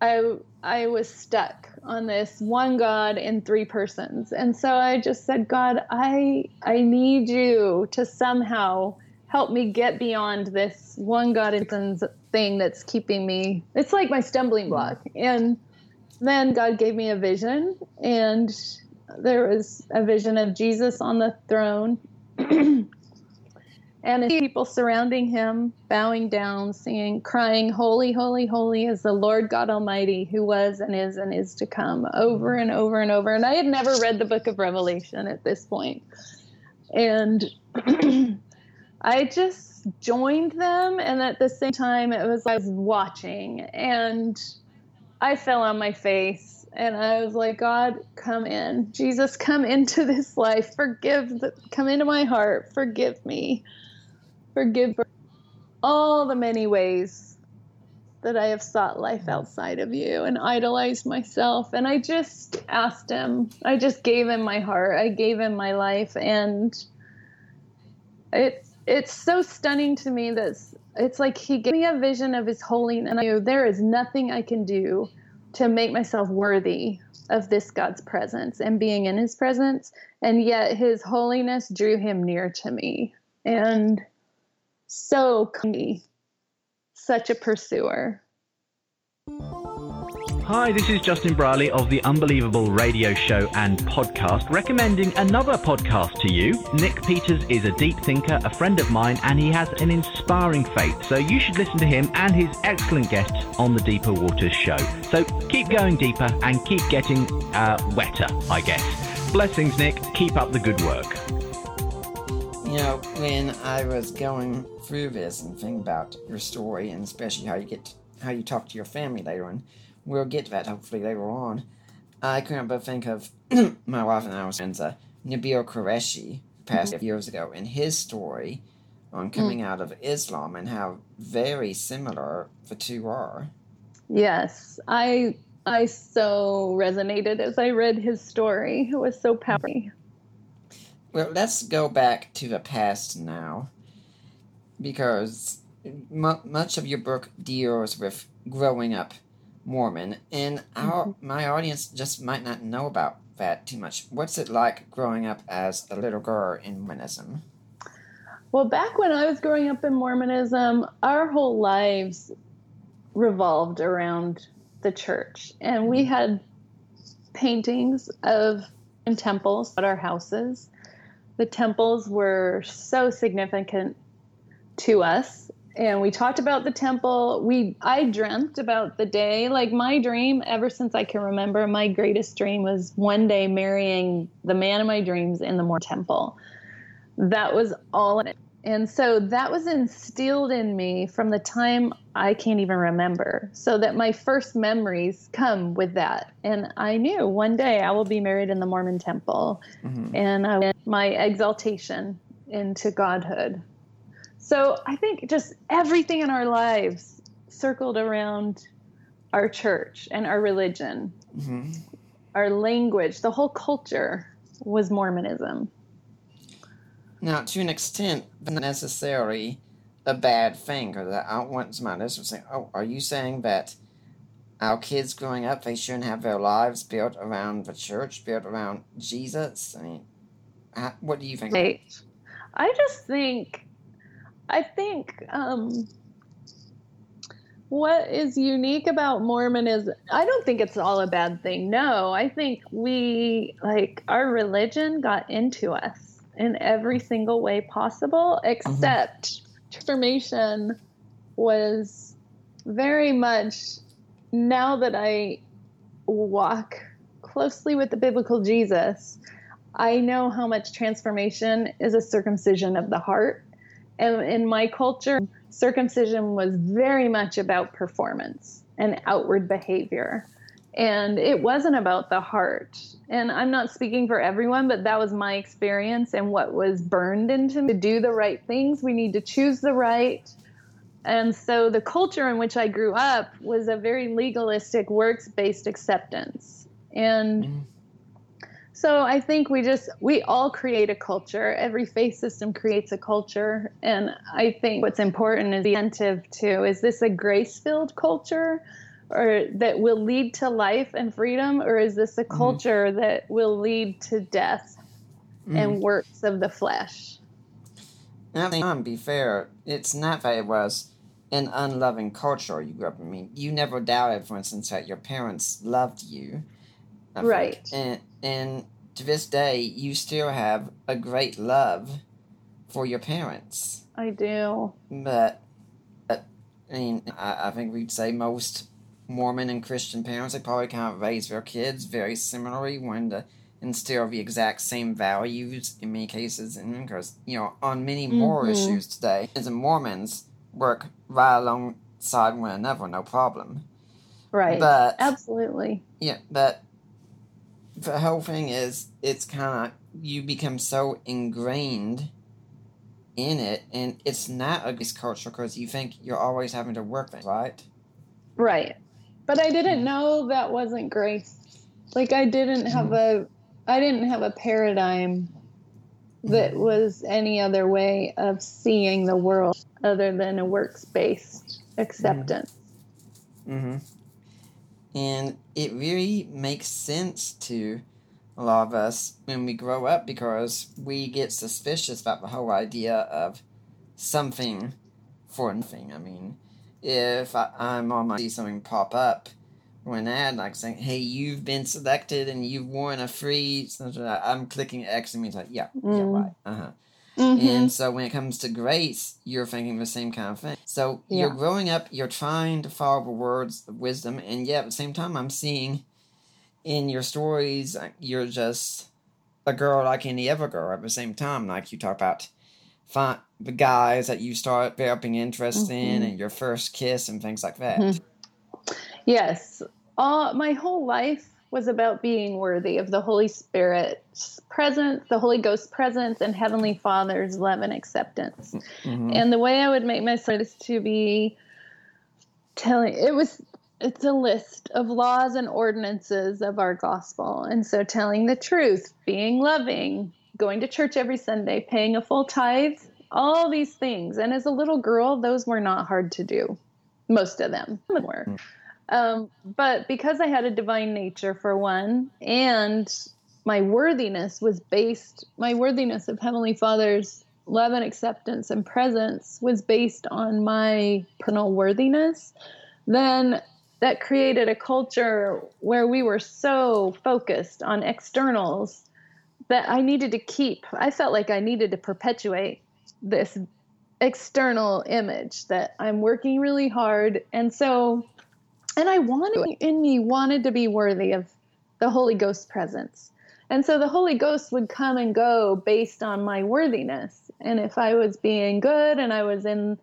[SPEAKER 2] I I was stuck on this one God in three persons. And so I just said, God, I I need you to somehow help me get beyond this one God in thing that's keeping me. It's like my stumbling hmm. block. And then God gave me a vision and there was a vision of Jesus on the throne and people surrounding him, bowing down, singing, crying, Holy, holy, holy is the Lord God Almighty, who was and is and is to come, over hmm. and over and over. And I had never read the book of Revelation at this point. And I just joined them. And at the same time, it was I was watching and I fell on my face and I was like, God, come in. Jesus, come into this life. Forgive, the, come into my heart. Forgive me. Forgive for all the many ways that I have sought life outside of you and idolized myself. And I just asked him, I just gave him my heart, I gave him my life. And it's, it's so stunning to me that it's like he gave me a vision of his holiness. And I knew there is nothing I can do to make myself worthy of this God's presence and being in his presence. And yet his holiness drew him near to me. And so clingy, such a pursuer.
[SPEAKER 3] Hi, this is Justin Brierley of the Unbelievable Radio Show and podcast, recommending another podcast to you. Nick Peters is a deep thinker, a friend of mine, and he has an inspiring faith. So you should listen to him and his excellent guests on the Deeper Waters Show. So keep going deeper and keep getting uh, wetter, I guess. Blessings, Nick. Keep up the good work.
[SPEAKER 1] You know, when I was going through this and thinking about your story, and especially how you get how you talk to your family later on, we'll get to that hopefully later on. I couldn't but think of my wife and I was friends, uh, Nabeel Qureshi, passed mm-hmm. years ago, and his story on coming mm. out of Islam and how very similar the two are.
[SPEAKER 2] Yes, I I so resonated as I read his story. It was so powerful.
[SPEAKER 1] Well, let's go back to the past now, because much of your book deals with growing up Mormon, and our mm-hmm. my audience just might not know about that too much. What's it like growing up as a little girl in Mormonism?
[SPEAKER 2] Well, back when I was growing up in Mormonism, our whole lives revolved around the church, and we mm-hmm. had paintings of in temples at our houses. The temples were so significant to us and we talked about the temple. We i dreamt about the day. Like my dream ever since i can remember my greatest dream was one day marrying the man of my dreams in the more temple. That was all in it. And so that was instilled in me from the time i can't even remember. So that my first memories come with that. And i knew one day i will be married in the mormon temple. Mm-hmm. and I, my exaltation into godhood so I think just everything in our lives circled around our church and our religion, mm-hmm. our language, the whole culture was Mormonism.
[SPEAKER 1] Now, to an extent, not necessarily a bad thing, because I don't want somebody else to say, "Oh, are you saying that our kids growing up they shouldn't have their lives built around the church, built around Jesus?" I mean, how, what do you think?
[SPEAKER 2] I just think I think um, what is unique about Mormon is I don't think it's all a bad thing. No, I think we like our religion got into us in every single way possible, mm-hmm. except mm-hmm. transformation was very much now that I walk closely with the biblical Jesus, I know how much transformation is a circumcision of the heart and in my culture, circumcision was very much about performance and outward behavior. And it wasn't about the heart. And I'm not speaking for everyone, but that was my experience and what was burned into me. To do the right things, we need to choose the right. And so the culture in which I grew up was a very legalistic, works based acceptance. And mm-hmm so I think we just we all create a culture. Every faith system creates a culture, and I think what's important is the attentive to is this a grace-filled culture, or that will lead to life and freedom, or is this a mm-hmm. culture mm-hmm. that will lead to death mm-hmm. and works of the flesh?
[SPEAKER 1] I think, to be fair, it's not that it was an unloving culture you grew up in. I mean, you never doubted, for instance, that your parents loved you.
[SPEAKER 2] I right.
[SPEAKER 1] Think. And and to this day, you still have a great love for your parents.
[SPEAKER 2] I do.
[SPEAKER 1] But, but I mean, I, I think we'd say most Mormon and Christian parents, they probably kind of raise their kids very similarly, wanting to instill the exact same values in many cases. And because, you know, on many more mm-hmm. issues today, as Mormons work right alongside one another, no problem.
[SPEAKER 2] Right. But absolutely.
[SPEAKER 1] Yeah, but the whole thing is it's kind of you become so ingrained in it and it's not a grace culture because you think you're always having to work it right
[SPEAKER 2] right but i didn't know that wasn't grace like i didn't have mm-hmm. a i didn't have a paradigm that mm-hmm. was any other way of seeing the world other than a works based acceptance
[SPEAKER 1] mm-hmm. And it really makes sense to a lot of us when we grow up because we get suspicious about the whole idea of something for nothing. I mean, if I, am on my see something pop up or an ad like saying, "Hey, you've been selected and you've won a free," I'm clicking X and means like, "Yeah, mm. yeah, right, uh huh." Mm-hmm. And so when it comes to grace, you're thinking the same kind of thing. So yeah. you're growing up, you're trying to follow the words of wisdom, and yet at the same time, I'm seeing in your stories, uh, you're just a girl like any other girl at the same time. Like you talk about find the guys that you start developing interest mm-hmm. in and your first kiss and things like that. Mm-hmm.
[SPEAKER 2] Yes. Uh, my whole life was about being worthy of the Holy Spirit's presence, the Holy Ghost's presence, and Heavenly Father's love and acceptance. Mm-hmm. And the way I would make myself is to be telling it was it's a list of laws and ordinances of our gospel. And so telling the truth, being loving, going to church every Sunday, paying a full tithe, all these things. And as a little girl, those were not hard to do. Most of them were. Um, but because I had a divine nature for one, and my worthiness was based, my worthiness of Heavenly Father's love and acceptance and presence was based on my personal worthiness, then that created a culture where we were so focused on externals that I needed to keep. I felt like I needed to perpetuate this external image that I'm working really hard. And so, and I wanted in me wanted to be worthy of the Holy Ghost presence. And so the Holy Ghost would come and go based on my worthiness. And if I was being good and I was in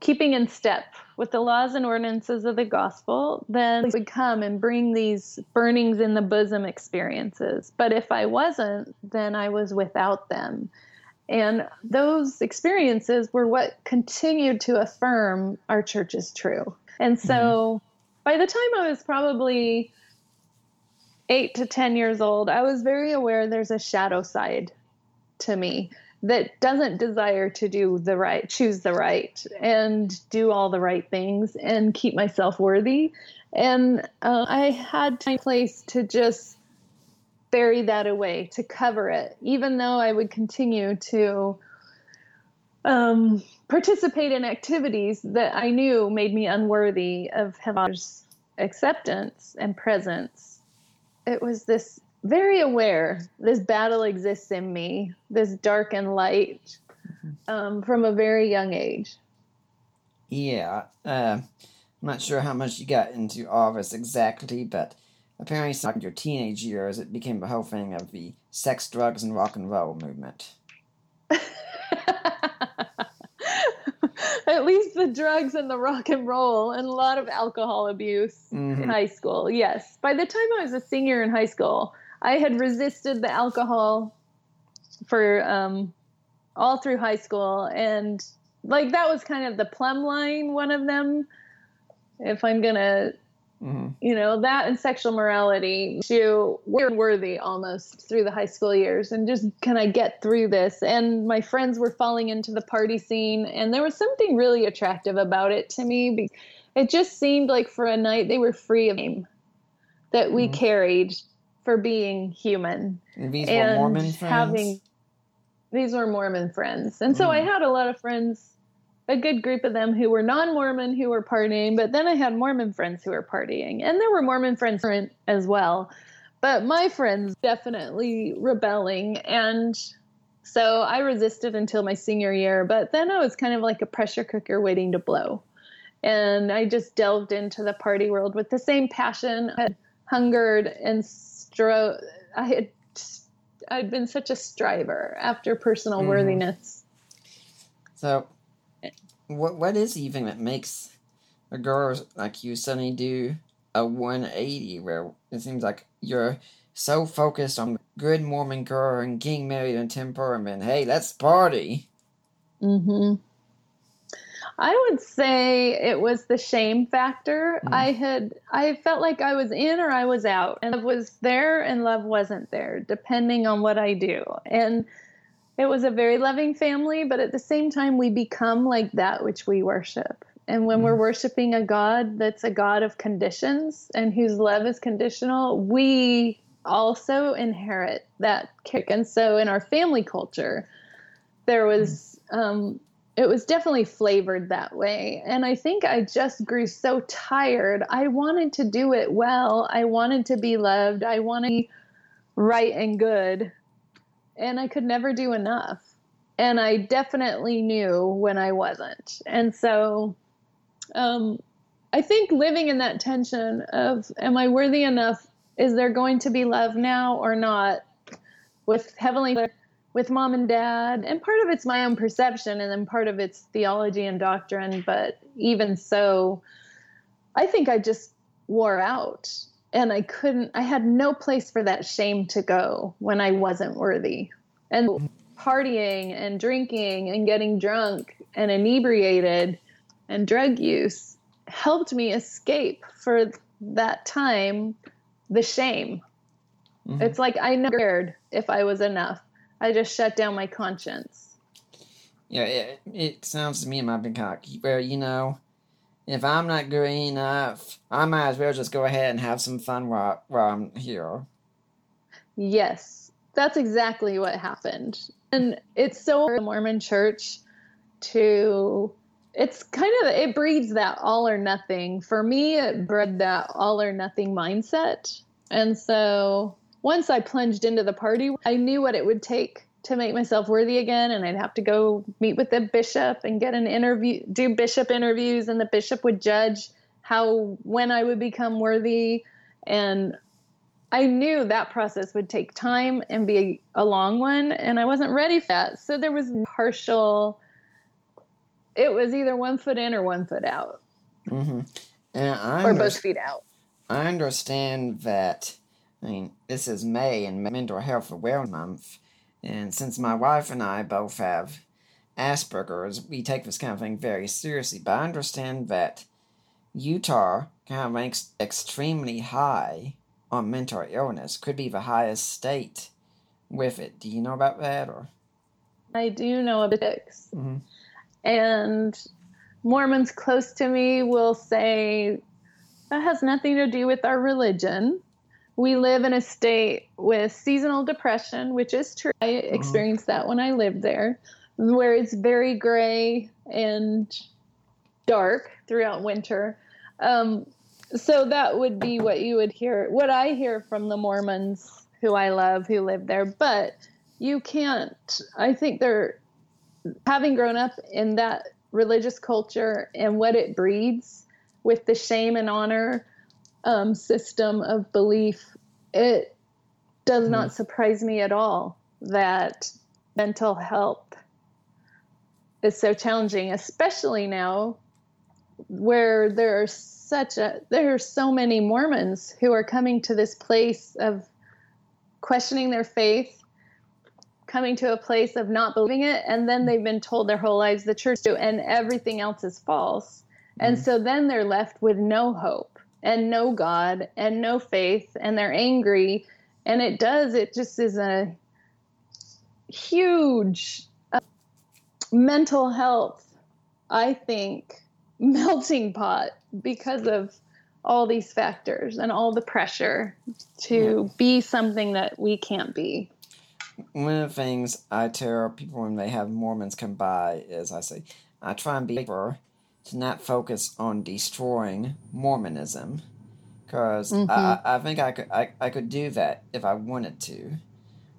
[SPEAKER 2] keeping in step with the laws and ordinances of the gospel, then it would come and bring these burnings in the bosom experiences. But if I wasn't, then I was without them. And those experiences were what continued to affirm our church is true. And so mm-hmm. By the time I was probably eight to 10 years old, I was very aware there's a shadow side to me that doesn't desire to do the right, choose the right, and do all the right things and keep myself worthy. And uh, I had my place to just bury that away, to cover it, even though I would continue to um, participate in activities that I knew made me unworthy of Heaven's acceptance and presence. It was this very aware this battle exists in me, this dark and light, um, from a very young age.
[SPEAKER 1] Yeah, uh, I'm not sure how much you got into all this exactly, but apparently, in your teenage years, it became a whole thing of the sex, drugs, and rock and roll movement.
[SPEAKER 2] At least the drugs and the rock and roll, and a lot of alcohol abuse mm-hmm. in high school. Yes. By the time I was a senior in high school, I had resisted the alcohol for um, all through high school, and like that was kind of the plumb line. One of them, if I'm gonna, mm-hmm. you know, that and sexual morality to we're worthy almost through the high school years, and just can I get through this? And my friends were falling into the party scene, and there was something really attractive about it to me. It just seemed like for a night they were free of shame that we mm-hmm. carried for being human.
[SPEAKER 1] And these and were Mormon friends. Having,
[SPEAKER 2] these were Mormon friends, and so mm. I had a lot of friends, a good group of them who were non-Mormon who were partying, but then I had Mormon friends who were partying, and there were Mormon friends as well. But my friends definitely rebelling, and so I resisted until my senior year. But then I was kind of like a pressure cooker waiting to blow. And I just delved into the party world with the same passion, I had hungered and stro I had I'd been such a striver after personal mm. worthiness.
[SPEAKER 1] So, what what is even that makes a girl like you suddenly do a 180 where it seems like you're so focused on good Mormon girl and getting married in temperament. Hey, let's party.
[SPEAKER 2] Mm-hmm. I would say it was the shame factor. Mm. I had I felt like I was in or I was out, and love was there and love wasn't there, depending on what I do. And it was a very loving family, but at the same time, we become like that which we worship. And when mm. we're worshiping a God that's a God of conditions and whose love is conditional, we also inherit that kick. And so in our family culture, there was um, it was definitely flavored that way. And I think I just grew so tired. I wanted to do it well. I wanted to be loved. I wanted to be right and good. And I could never do enough. And I definitely knew when I wasn't. And so um, I think living in that tension of, am I worthy enough? Is there going to be love now or not? With Heavenly with mom and dad and part of it's my own perception and then part of it's theology and doctrine but even so i think i just wore out and i couldn't i had no place for that shame to go when i wasn't worthy and partying and drinking and getting drunk and inebriated and drug use helped me escape for that time the shame mm-hmm. it's like i never cared if i was enough I just shut down my conscience.
[SPEAKER 1] Yeah, it, it sounds to me in my cock where you know if I'm not green enough, I might as well just go ahead and have some fun while, while I'm here.
[SPEAKER 2] Yes, that's exactly what happened. And it's so the Mormon church to it's kind of it breeds that all or nothing. For me, it bred that all or nothing mindset. And so once I plunged into the party, I knew what it would take to make myself worthy again and I'd have to go meet with the bishop and get an interview do bishop interviews and the bishop would judge how when I would become worthy and I knew that process would take time and be a long one and I wasn't ready for that. So there was partial it was either one foot in or one foot out.
[SPEAKER 1] Mm-hmm. And I
[SPEAKER 2] or both feet out.
[SPEAKER 1] I understand that I mean this is May and Mental Health Awareness Month and since my wife and I both have Asperger's, we take this kind of thing very seriously. But I understand that Utah kind of ranks extremely high on mental illness, could be the highest state with it. Do you know about that or?
[SPEAKER 2] I do know about it. Mm-hmm. And Mormons close to me will say that has nothing to do with our religion we live in a state with seasonal depression, which is true. I uh-huh. experienced that when I lived there, where it's very gray and dark throughout winter. Um, so that would be what you would hear, what I hear from the Mormons who I love who live there. But you can't, I think they're, having grown up in that religious culture and what it breeds with the shame and honor um, system of belief, it does mm. not mm-hmm. surprise me at all that mental health is so challenging, especially now where there are such a there are so many Mormons who are coming to this place of questioning their faith, coming to a place of not believing it, and then they've been told their whole lives the church do, and everything else is false. Mm. And so then they're left with no hope and no God and no faith, and they're angry. And it does, it just is a huge uh, mental health, I think, melting pot because of all these factors and all the pressure to be something that we can't be.
[SPEAKER 1] One of the things I tell people when they have Mormons come by is I say, I try and be to not focus on destroying Mormonism, because mm-hmm. I, I think I could I, I could do that if I wanted to,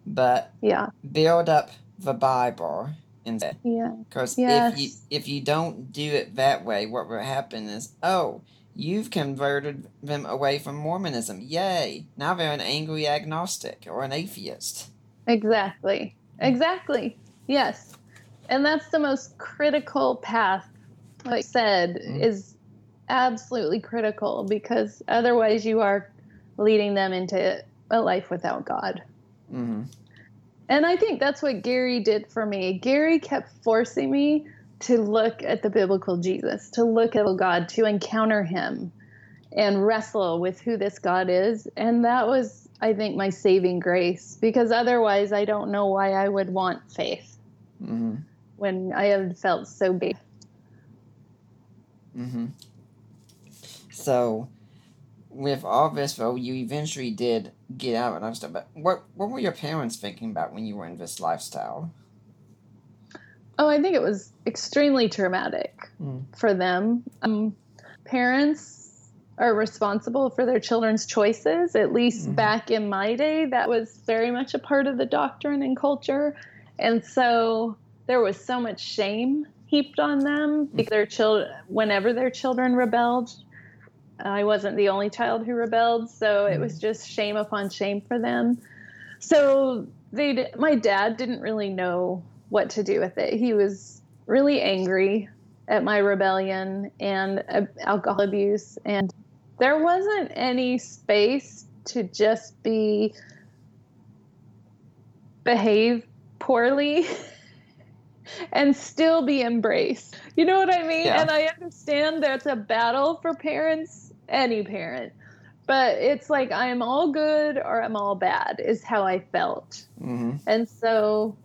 [SPEAKER 1] but
[SPEAKER 2] yeah,
[SPEAKER 1] build up the Bible instead.
[SPEAKER 2] Yeah,
[SPEAKER 1] because yes. if you if you don't do it that way, what will happen is oh. You've converted them away from Mormonism. Yay! Now they're an angry agnostic or an atheist.
[SPEAKER 2] Exactly. Exactly. Yes. And that's the most critical path like I said, mm-hmm. is absolutely critical because otherwise you are leading them into a life without God.
[SPEAKER 1] Mm-hmm.
[SPEAKER 2] And I think that's what Gary did for me. Gary kept forcing me to look at the biblical Jesus, to look at God, to encounter him and wrestle with who this God is. And that was, I think, my saving grace because otherwise I don't know why I would want faith
[SPEAKER 1] mm-hmm.
[SPEAKER 2] when I had felt so big.
[SPEAKER 1] Mm-hmm. So, with all this, though, you eventually did get out and stuff. But what what were your parents thinking about when you were in this lifestyle?
[SPEAKER 2] Oh, I think it was extremely traumatic mm. for them. Um, parents are responsible for their children's choices. At least mm-hmm. back in my day, that was very much a part of the doctrine and culture, and so there was so much shame heaped on them because their children, whenever their children rebelled, I wasn't the only child who rebelled, so it was just shame upon shame for them. So they, my dad didn't really know what to do with it. He was really angry at my rebellion and uh, alcohol abuse, and there wasn't any space to just be behave poorly and still be embraced. You know what I mean? Yeah. And I understand that's a battle for parents, any parent. But it's like I'm all good or I'm all bad is how I felt.
[SPEAKER 1] Mm-hmm.
[SPEAKER 2] And so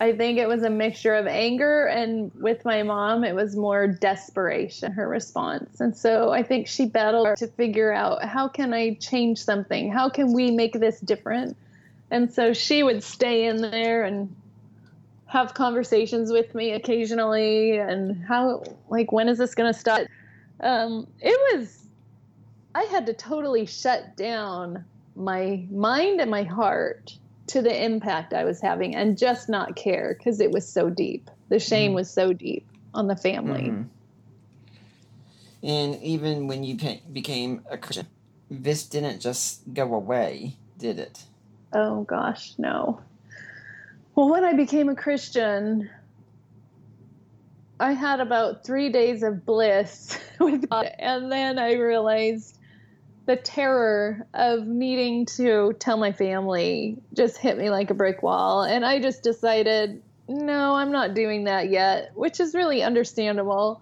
[SPEAKER 2] I think it was a mixture of anger, and with my mom, it was more desperation, her response. And so I think she battled to figure out how can I change something? How can we make this different? And so she would stay in there and have conversations with me occasionally and how like when is this going to stop um, it was i had to totally shut down my mind and my heart to the impact i was having and just not care because it was so deep. The shame mm-hmm. was so deep on the family. Mm-hmm.
[SPEAKER 1] and even when you became a christian this didn't just go away did it?
[SPEAKER 2] Oh gosh no well, when I became a Christian, I had about three days of bliss with God, and then I realized the terror of needing to tell my family just hit me like a brick wall. And I just decided, no, I'm not doing that yet, which is really understandable.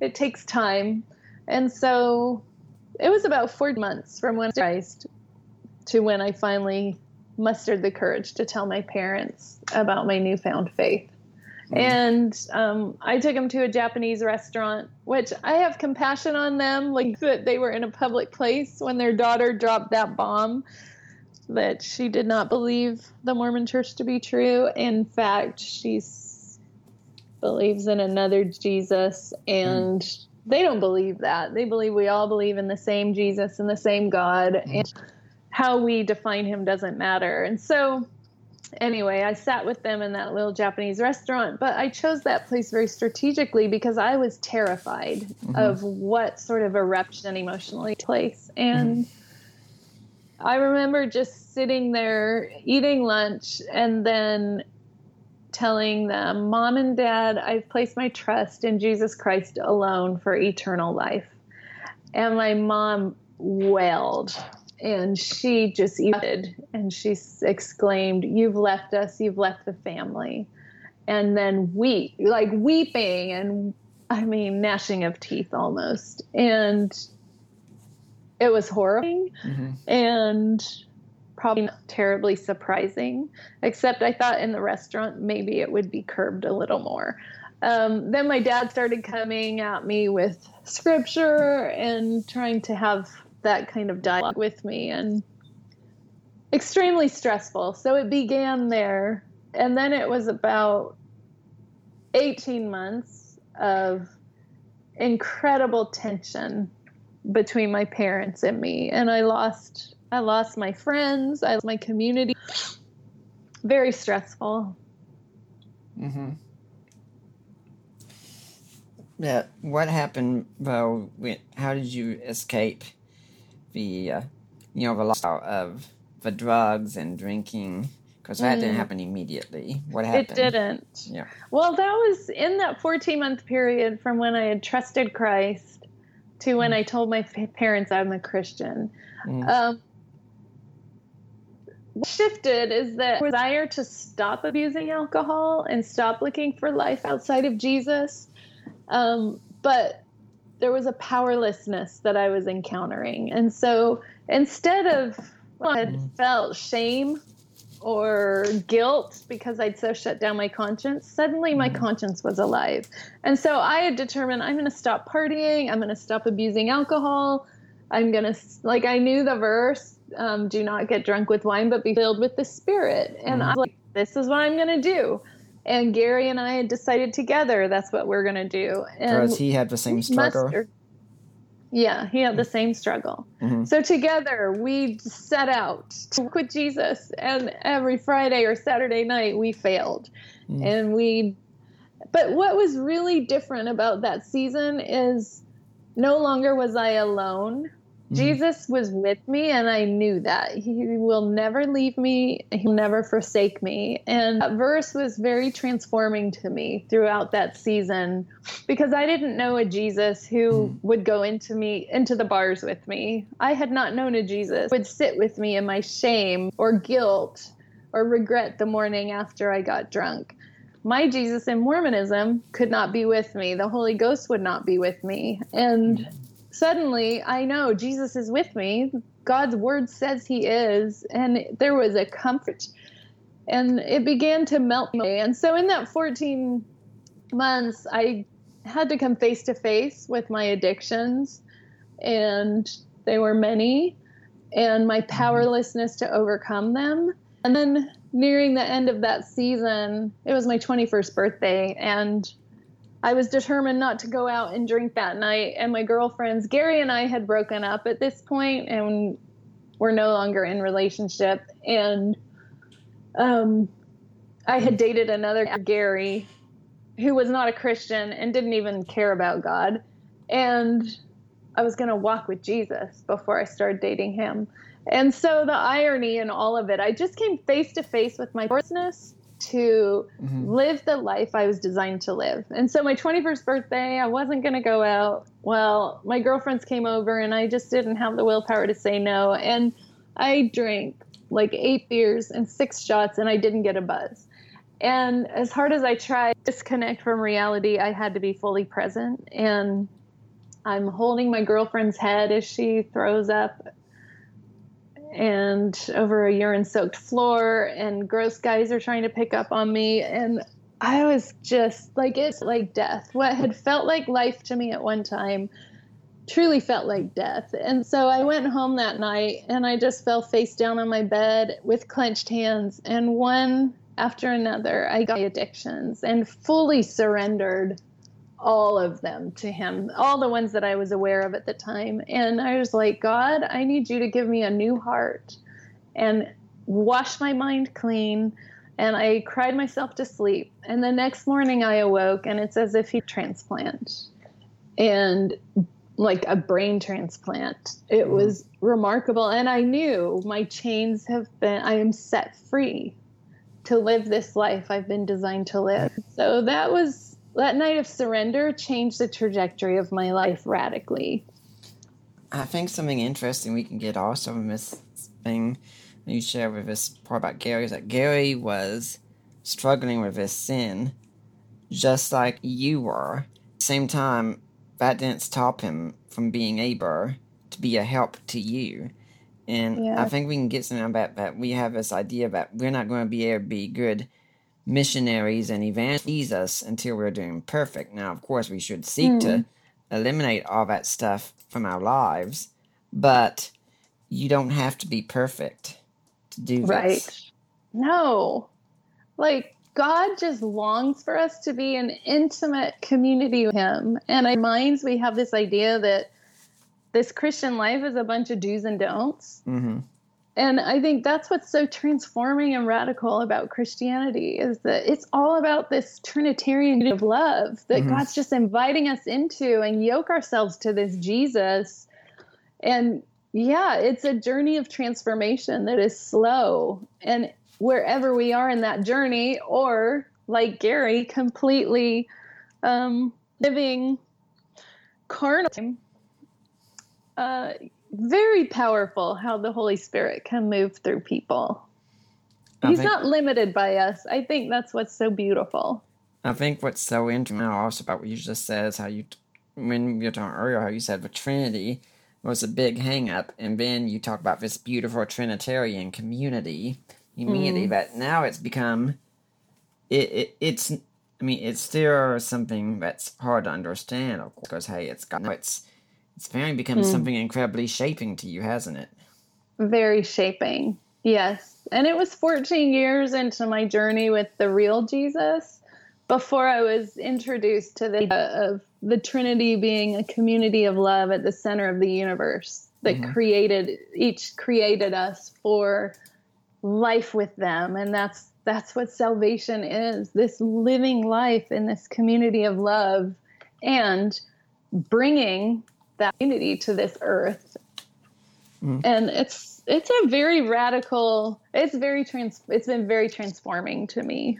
[SPEAKER 2] It takes time. And so it was about four months from when I Christ to when I finally mustered the courage to tell my parents about my newfound faith. Mm. And um, I took them to a Japanese restaurant, which I have compassion on them, like that they were in a public place when their daughter dropped that bomb that she did not believe the Mormon church to be true. In fact, she believes in another Jesus, and mm. they don't believe that. They believe we all believe in the same Jesus and the same God. Mm. And how we define him doesn't matter. And so, anyway, I sat with them in that little Japanese restaurant, but I chose that place very strategically because I was terrified mm-hmm. of what sort of eruption emotionally place. And mm-hmm. I remember just sitting there eating lunch and then telling them, Mom and Dad, I've placed my trust in Jesus Christ alone for eternal life. And my mom wailed and she just erupted and she exclaimed, You've left us, you've left the family. And then weep, like weeping and I mean, gnashing of teeth almost. And it was horrifying mm-hmm. and probably not terribly surprising, except I thought in the restaurant maybe it would be curbed a little more. Um, then my dad started coming at me with scripture and trying to have that kind of dialogue with me and extremely stressful. So it began there. And then it was about 18 months of incredible tension between my parents and me. And I lost I lost my friends, I lost my community. Very stressful.
[SPEAKER 1] Mhm. Yeah, what happened though? How did you escape the uh, you know the lifestyle of the drugs and drinking because that mm. didn't happen immediately. What happened?
[SPEAKER 2] It didn't.
[SPEAKER 1] Yeah.
[SPEAKER 2] Well, that was in that 14 month period from when I had trusted Christ to when mm. I told my parents I'm a Christian. Mm. Um, what shifted is that desire to stop abusing alcohol and stop looking for life outside of Jesus. Um, but there was a powerlessness that I was encountering. And so instead of well, I mm-hmm. felt shame or guilt because I'd so shut down my conscience, suddenly my mm. conscience was alive. And so I had determined I'm going to stop partying, I'm going to stop abusing alcohol. I'm going to, like, I knew the verse, um, do not get drunk with wine, but be filled with the Spirit. And mm. I was like, this is what I'm going to do and Gary and I had decided together that's what we're going to do.
[SPEAKER 1] Because he had the same struggle. Muster,
[SPEAKER 2] yeah, he had the same struggle. Mm-hmm. So together we set out to with Jesus, and every Friday or Saturday night we failed, mm. and we. But what was really different about that season is no longer was I alone. Mm-hmm. Jesus was with me, and I knew that. He will never leave me, He'll never forsake me. And that verse was very transforming to me throughout that season because I didn't know a Jesus who mm-hmm. would go into me into the bars with me. I had not known a Jesus would sit with me in my shame or guilt or regret the morning after I got drunk my Jesus in Mormonism could not be with me. The Holy Ghost would not be with me. And mm-hmm suddenly I know Jesus is with me. God's word says he is. And there was a comfort and it began to melt me. And so in that 14 months, I had to come face to face with my addictions, and they were many, and my powerlessness to overcome them. And then nearing the end of that season, it was my 21st birthday, and I was determined not to go out and drink that night. And my girlfriends, Gary and I, had broken up at this point, and we're no longer in relationship. And um, I had dated another Gary who was not a Christian and didn't even care about God. And I was going to walk with Jesus before I started dating him. And so the irony in all of it, I just came face to face with my hoarseness to mm-hmm. live the life I was designed to live. And so my 21st birthday, I wasn't going to go out. Well, my girlfriends came over and I just didn't have the willpower to say no. And I drank like eight beers and six shots and I didn't get a buzz. And as hard as I tried to disconnect from reality, I had to be fully present. And I'm holding my girlfriend's head as she throws up and over a urine soaked floor and gross guys are trying to pick up on me and I was just like it's like death. What had felt like life to me at one time truly felt like death. And so I went home that night and I just fell face down on my bed with clenched hands. And one after another, I got addictions and fully surrendered all of them to Him, all the ones that I was aware of at the time. And I was like, God, I need you to give me a new heart and wash my mind clean. And I cried myself to sleep. And the next morning I awoke, and it's as if He transplant. And like a brain transplant. It mm-hmm. was remarkable. And I knew my chains have been, I am set free to live this life I've been designed to live. So that was, that night of surrender changed the trajectory of my life radically.
[SPEAKER 1] I think something interesting we can get also from this thing you share with us part about Gary is that Gary was struggling with his sin just like you were. Same time, that didn't stop him from being able to be a help to you. And yeah. I think we can get something about that. We have this idea that we're not going to be able to be good missionaries and evangelize us until we're doing perfect. Now, of course, we should seek mm. to hmm. eliminate all that stuff from our lives, but you don't have to be perfect to do this. Right.
[SPEAKER 2] No. Like, God just longs for us to be an intimate community with Him. And in minds, we have this idea that this Christian life is a bunch of do's and don'ts. Mm-hmm. And I think that's what's so transforming and radical about Christianity is that it's all about this Trinitarian of love that mm-hmm. God's just inviting us into and yoke ourselves to this Jesus. And yeah, it's a journey of transformation that is slow. And wherever we are in that journey, or like Gary, completely um, living carnal. Uh, very powerful how the Holy Spirit can move through people. He's think, not limited by us. I think that's what's so beautiful.
[SPEAKER 1] I think what's so interesting also about what you just said is how you, when you were talking earlier, how you said the Trinity was a big hang up, and then you talk about this beautiful Trinitarian community immediately, mm. but now it's become it, it it's I mean it's still something that's hard to understand of course because hey it's got it's it's finally become mm. something incredibly shaping to you, hasn't it?
[SPEAKER 2] Very shaping. Yes. And it was 14 years into my journey with the real Jesus before I was introduced to the idea of the Trinity being a community of love at the center of the universe that mm-hmm. created each created us for life with them and that's that's what salvation is this living life in this community of love and bringing that unity to this earth mm. and it's it's a very radical it's very trans it's been very transforming to me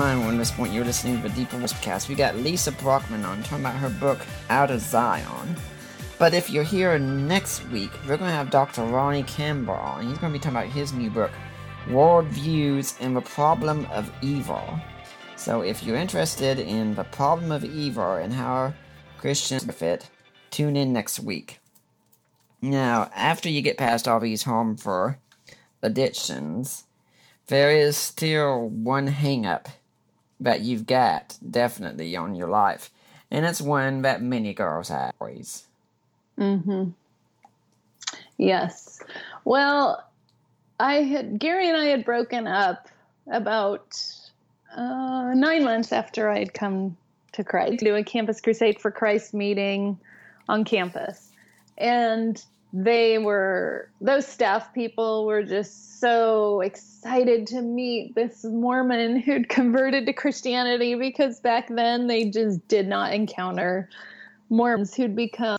[SPEAKER 1] Everyone at this point you're listening to the Deeper Cast. We got Lisa Brockman on talking about her book Out of Zion. But if you're here next week, we're going to have Dr. Ronnie Campbell on. He's going to be talking about his new book, World Views and the Problem of Evil. So if you're interested in the problem of evil and how Christians fit, tune in next week. Now, after you get past all these harmful addictions, there is still one hangup that you've got definitely on your life, and it's one that many girls have always.
[SPEAKER 2] Mm-hmm. Yes. Well, I had Gary and I had broken up about uh, nine months after I had come to Christ. Do a Campus Crusade for Christ meeting on campus, and they were those staff people were just so excited to meet this Mormon who'd converted to Christianity because back then they just did not encounter Mormons who'd become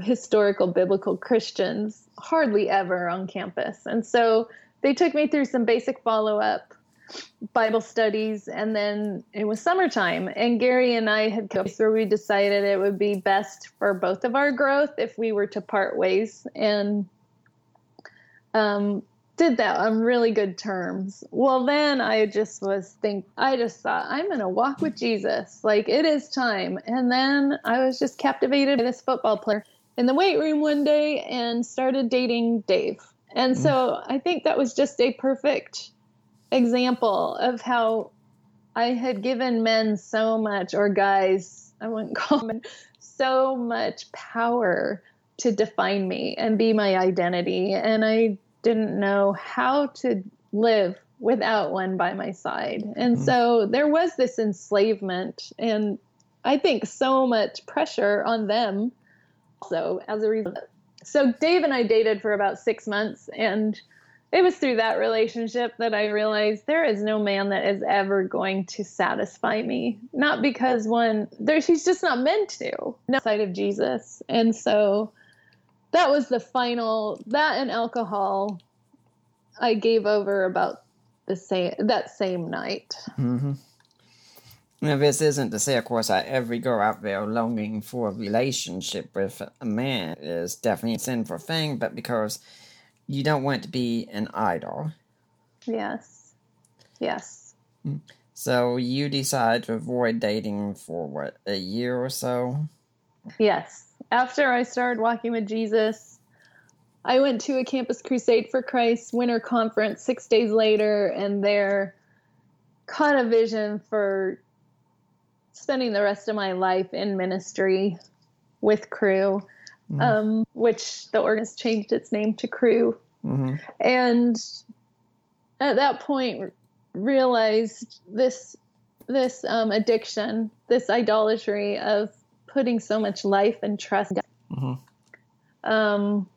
[SPEAKER 2] historical biblical Christians hardly ever on campus. And so they took me through some basic follow up Bible studies, and then it was summertime, and Gary and I had come through. We decided it would be best for both of our growth if we were to part ways, and um, did that on really good terms. Well, then I just was think I just thought I'm gonna walk with Jesus, like it is time. And then I was just captivated by this football player in the weight room one day and started dating Dave. And so I think that was just a perfect example of how I had given men so much, or guys, I wouldn't call them, so much power to define me and be my identity. And I didn't know how to live without one by my side. And mm-hmm. so there was this enslavement and I think so much pressure on them also as a result. So Dave and I dated for about six months and it was through that relationship that I realized there is no man that is ever going to satisfy me. Not because one, there she's just not meant to. No side of Jesus. And so that was the final that and alcohol I gave over about the same that same night.
[SPEAKER 1] Mm-hmm. Now, this isn't to say, of course, that every girl out there longing for a relationship with a man is definitely a sinful thing, but because you don't want to be an idol.
[SPEAKER 2] Yes. Yes.
[SPEAKER 1] So you decide to avoid dating for what, a year or so?
[SPEAKER 2] Yes. After I started walking with Jesus, I went to a Campus Crusade for Christ winter conference six days later, and there caught a vision for spending the rest of my life in ministry with Cru mm-hmm. um, which the organ has changed its name to Cru. Mm-hmm. And at that point, realized this this um, addiction, this idolatry of putting so much life and trust mm-hmm. um,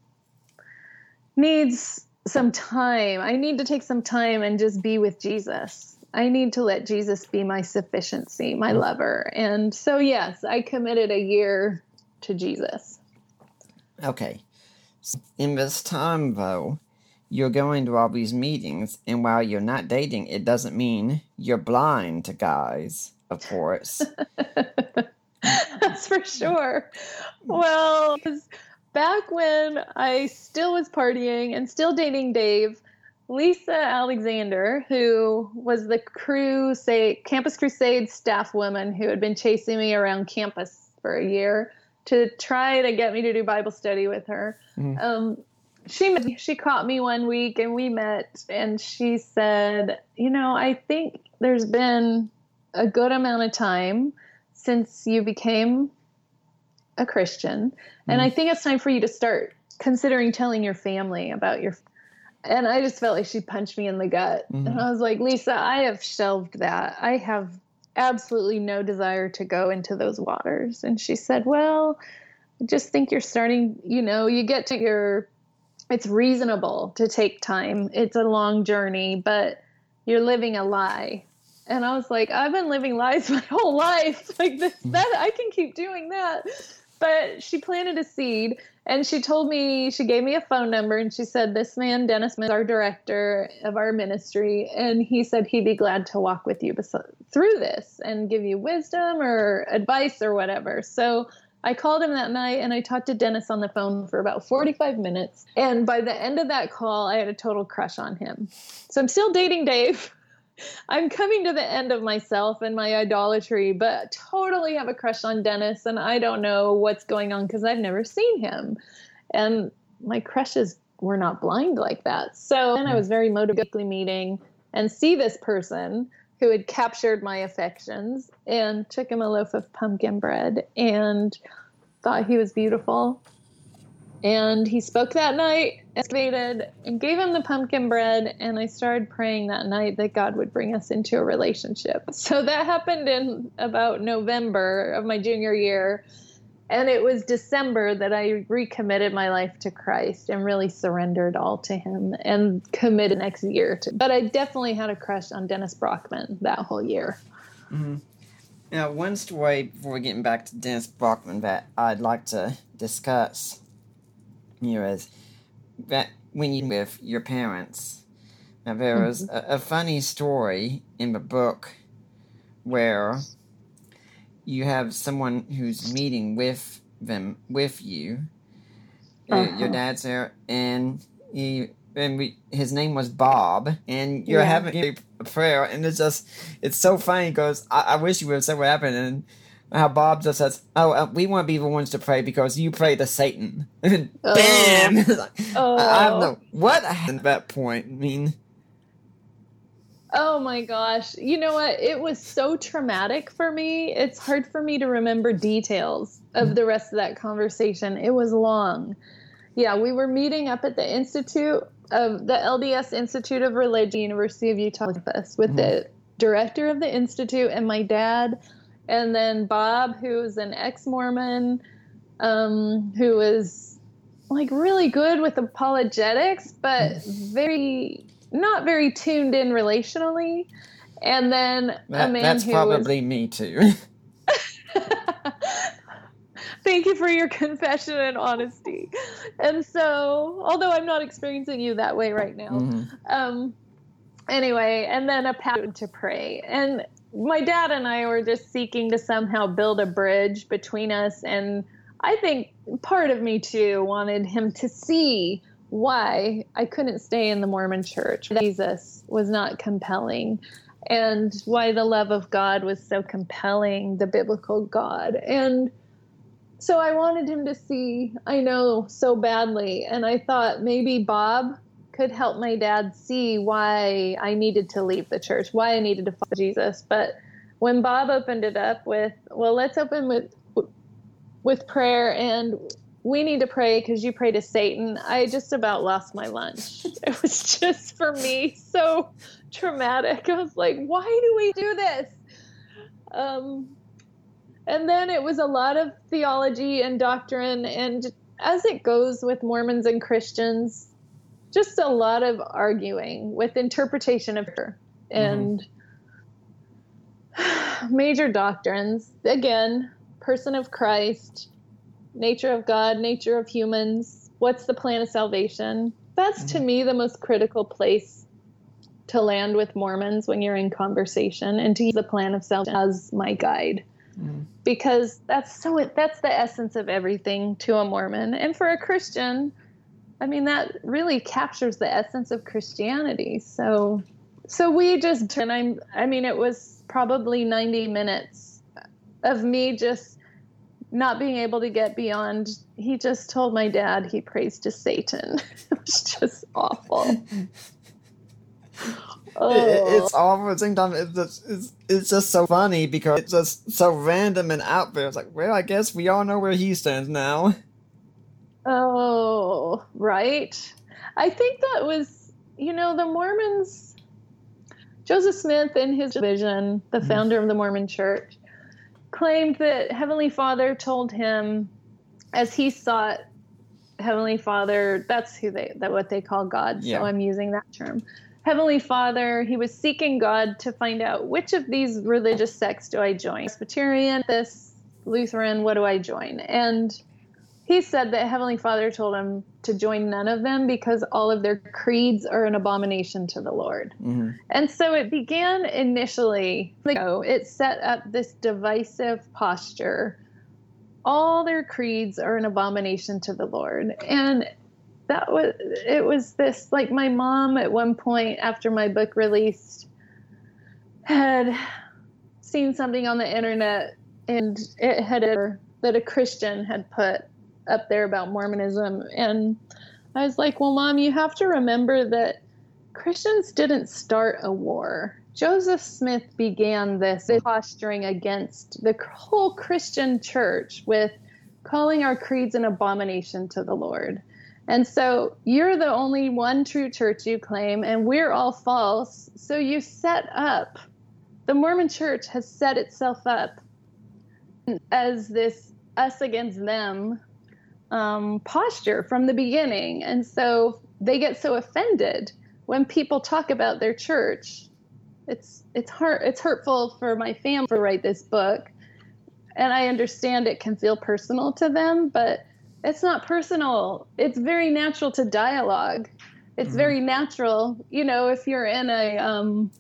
[SPEAKER 2] needs some time. I need to take some time and just be with Jesus. I need to let Jesus be my sufficiency, my mm-hmm. lover. And so, yes, I committed a year to Jesus.
[SPEAKER 1] Okay. In this time, though, you're going to all these meetings, and while you're not dating, it doesn't mean you're blind to guys, of course.
[SPEAKER 2] That's for sure. Well, back when I still was partying and still dating Dave, Lisa Alexander, who was the crusade, Campus Crusade staff woman who had been chasing me around campus for a year, to try to get me to do Bible study with her. Mm-hmm. Um, she she caught me one week and we met and she said, "You know, I think there's been a good amount of time since you became a Christian, mm-hmm. and I think it's time for you to start considering telling your family about your." And I just felt like she punched me in the gut, mm-hmm. and I was like, "Lisa, I have shelved that. I have absolutely no desire to go into those waters. And she said, Well, I just think you're starting, you know, you get to your, it's reasonable to take time. It's a long journey, but you're living a lie. And I was like, I've been living lies my whole life. Like this, mm. that I can keep doing that. But she planted a seed and she told me she gave me a phone number and she said this man dennis is our director of our ministry and he said he'd be glad to walk with you through this and give you wisdom or advice or whatever so I called him that night and I talked to Dennis on the phone for about 45 minutes. And by the end of that call, I had a total crush on him. So I'm still dating Dave. I'm coming to the end of myself and my idolatry, but totally have a crush on Dennis, and I don't know what's going on because I've never seen him. And my crushes were not blind like that. So then I was very motivated meeting and see this person who had captured my affections and took him a loaf of pumpkin bread and thought he was beautiful and he spoke that night, excavated, and gave him the pumpkin bread. And I started praying that night that God would bring us into a relationship. So that happened in about November of my junior year. And it was December that I recommitted my life to Christ and really surrendered all to Him and committed next year. To, but I definitely had a crush on Dennis Brockman that whole year.
[SPEAKER 1] Mm-hmm. Now, one story before getting back to Dennis Brockman that I'd like to discuss mirrors that when you with your parents. Now there was mm-hmm. a, a funny story in the book where you have someone who's meeting with them with you. Uh-huh. Your dad's there, and he and we his name was Bob, and you're yeah. having a prayer, and it's just it's so funny because I, I wish you would have said what happened, and how Bob just says, "Oh, uh, we want to be the ones to pray because you pray to Satan." Oh. bam! oh. I, don't know what at that point. I mean,
[SPEAKER 2] oh my gosh! You know what? It was so traumatic for me. It's hard for me to remember details of the rest of that conversation. It was long. Yeah, we were meeting up at the Institute of the LDS Institute of Religion, University of Utah campus, with mm-hmm. the director of the institute and my dad and then Bob, who's an ex Mormon, um, who is like really good with apologetics, but very not very tuned in relationally. And then
[SPEAKER 1] that,
[SPEAKER 2] a man
[SPEAKER 1] that's
[SPEAKER 2] who
[SPEAKER 1] probably
[SPEAKER 2] was,
[SPEAKER 1] me too.
[SPEAKER 2] Thank you for your confession and honesty. And so, although I'm not experiencing you that way right now, mm-hmm. um, anyway, and then a pattern to pray. And my dad and I were just seeking to somehow build a bridge between us. And I think part of me too wanted him to see why I couldn't stay in the Mormon church. Jesus was not compelling and why the love of God was so compelling, the biblical God. And so I wanted him to see, I know so badly. And I thought maybe Bob could help my dad see why I needed to leave the church, why I needed to follow Jesus. But when Bob opened it up with, well, let's open with with prayer and we need to pray because you pray to Satan. I just about lost my lunch. it was just for me so traumatic. I was like, why do we do this? Um, and then it was a lot of theology and doctrine, and as it goes with Mormons and Christians, just a lot of arguing with interpretation of her and mm-hmm. major doctrines. Again, person of Christ, nature of God, nature of humans, what's the plan of salvation? That's mm-hmm. to me the most critical place to land with Mormons when you're in conversation and to use the plan of salvation as my guide. Mm-hmm. Because that's so that's the essence of everything to a Mormon. And for a Christian, I mean, that really captures the essence of Christianity. So, so we just, and I'm, I mean, it was probably 90 minutes of me just not being able to get beyond. He just told my dad he prays to Satan. it was just awful.
[SPEAKER 1] Oh. it's awful at the same time. It's just, it's, it's just so funny because it's just so random and out there. It's like, well, I guess we all know where he stands now.
[SPEAKER 2] Oh, right. I think that was, you know, the Mormons, Joseph Smith in his vision, the mm-hmm. founder of the Mormon church, claimed that Heavenly Father told him as he sought Heavenly Father, that's who they that what they call God. Yeah. So I'm using that term. Heavenly Father, he was seeking God to find out which of these religious sects do I join? Presbyterian, this Lutheran. What do I join? And he said that Heavenly Father told him to join none of them because all of their creeds are an abomination to the Lord.
[SPEAKER 1] hmm
[SPEAKER 2] And so it began initially, you know, it set up this divisive posture. All their creeds are an abomination to the Lord. And that was, it was this like my mom at one point after my book released had seen something on the internet and it had that a Christian had put up there about Mormonism. And I was like, well, mom, you have to remember that Christians didn't start a war. Joseph Smith began this posturing against the whole Christian church with calling our creeds an abomination to the Lord. And so you're the only one true church you claim, and we're all false. So you set up, the Mormon church has set itself up as this us against them um, posture from the beginning. And so they get so offended when people talk about their church. It's it's hurt it's hurtful for my family to write this book. And I understand it can feel personal to them, but it's not personal. It's very natural to dialogue. It's
[SPEAKER 1] Mhm.
[SPEAKER 2] very natural, you know, if you're in a um,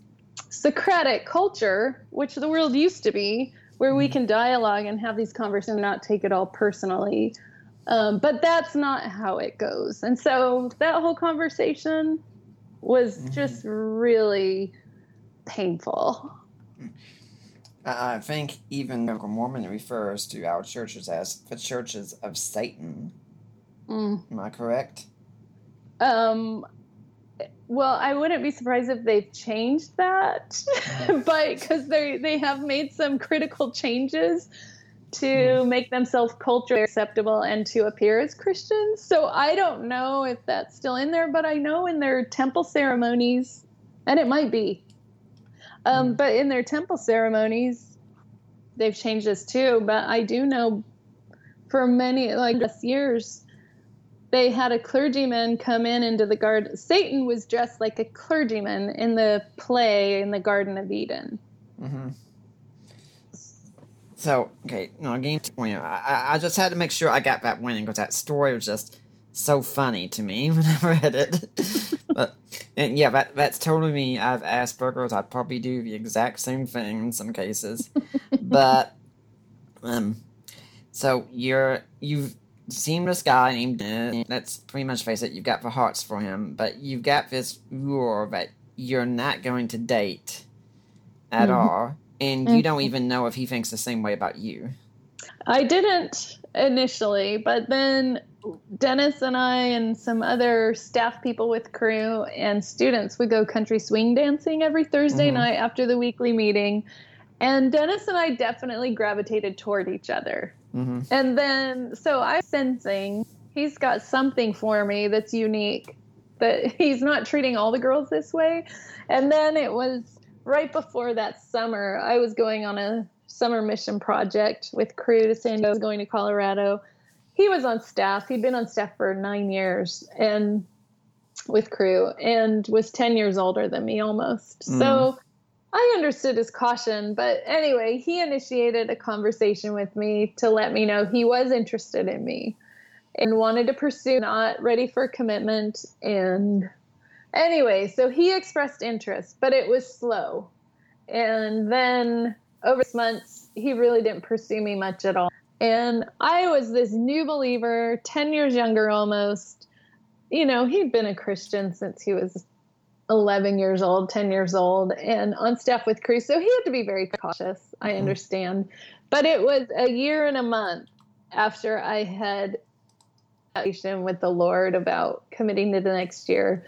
[SPEAKER 2] Socratic culture, which the world used to be, where we
[SPEAKER 1] Mhm.
[SPEAKER 2] can dialogue and have these conversations and not take it all personally. Um, but that's not how it goes. And so that whole conversation was
[SPEAKER 1] Mhm.
[SPEAKER 2] just really painful.
[SPEAKER 1] I think even the Book of Mormon refers to our churches as the churches of Satan.
[SPEAKER 2] Mm.
[SPEAKER 1] Am I correct?
[SPEAKER 2] Um, well, I wouldn't be surprised if they've changed that, but because they they have made some critical changes to make themselves culturally acceptable and to appear as Christians. So I don't know if that's still in there, but I know in their temple ceremonies, and it might be, um,
[SPEAKER 1] Mm.
[SPEAKER 2] but in their temple ceremonies, they've changed this too. But I do know for many like years they had a clergyman come in into the garden. Satan was dressed like a clergyman in the play in the Garden of Eden.
[SPEAKER 1] Mm-hmm. So, okay, no, again, you know, I, I just had to make sure I got that winning because that story was just so funny to me when I read it. but, and yeah, that, that's totally me. I have Asperger's. I probably do the exact same thing in some cases. but, um, so you're, you've seen this guy named, let's pretty much face it, you've got the hearts for him, but you've got this rule that you're not going to date at
[SPEAKER 2] Mhm.
[SPEAKER 1] all, and you don't
[SPEAKER 2] Mhm.
[SPEAKER 1] even know if he thinks the same way about you.
[SPEAKER 2] I didn't initially, but then Dennis and I and some other staff people with Cru and students would go country swing dancing every Thursday
[SPEAKER 1] Mhm.
[SPEAKER 2] night after the weekly meeting. And Dennis and I definitely gravitated toward each other.
[SPEAKER 1] Mm-hmm.
[SPEAKER 2] And then, so I'm sensing he's got something for me that's unique, that he's not treating all the girls this way. And then it was right before that summer, I was going on a summer mission project with Cru to San Diego, going to Colorado. He was on staff. He'd been on staff for nine years and with Cru and was 10 years older than me almost.
[SPEAKER 1] Mm.
[SPEAKER 2] So I understood his caution, but anyway, he initiated a conversation with me to let me know he was interested in me and wanted to pursue, not ready for commitment. And anyway, so he expressed interest, but it was slow. And then over six months, he really didn't pursue me much at all. And I was this new believer, 10 years younger almost. You know, he'd been a Christian since he was 11 years old, 10 years old, and on staff with Cru. So he had to be very cautious. I
[SPEAKER 1] Mhm.
[SPEAKER 2] understand. But it was a year and a month after I had a conversation with the Lord about committing to the next year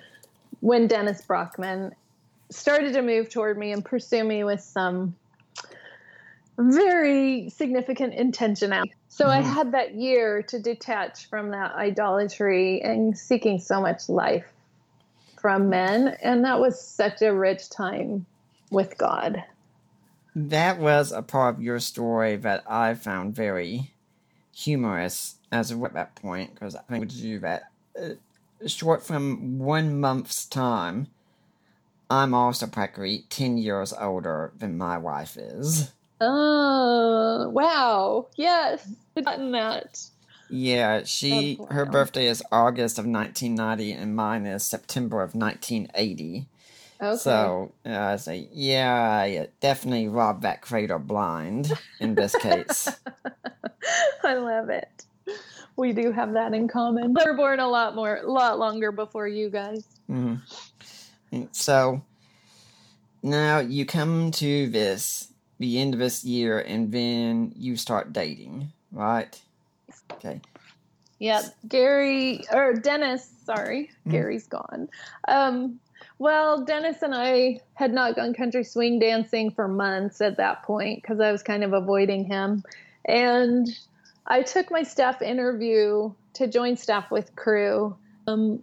[SPEAKER 2] when Dennis Brockman started to move toward me and pursue me with some very significant intentionality. So I
[SPEAKER 1] Mhm.
[SPEAKER 2] had that year to detach from that idolatry and seeking so much life from men. And that was such a rich time with God.
[SPEAKER 1] That was a part of your story that I found very humorous as of at that point, because I think with you that uh, short from one month's time, I'm also practically 10 years older than my wife is.
[SPEAKER 2] Oh, wow. Yes. I've gotten that.
[SPEAKER 1] Yeah, she
[SPEAKER 2] Oh,
[SPEAKER 1] her
[SPEAKER 2] wow.
[SPEAKER 1] birthday is August of 1990 and mine is September of 1980.
[SPEAKER 2] Okay.
[SPEAKER 1] So uh, I say, yeah, definitely robbed that cradle blind in this case.
[SPEAKER 2] I love it. We do have that in common. They were born a lot more, a lot longer before you guys.
[SPEAKER 1] hmm So now you come to this the end of this year, and then you start dating, right? Okay.
[SPEAKER 2] Yeah, Gary or Dennis, sorry,
[SPEAKER 1] Mhm.
[SPEAKER 2] Gary's gone. Um, well, Dennis and I had not gone country swing dancing for months at that point because I was kind of avoiding him. And I took my staff interview to join staff with Cru. Um,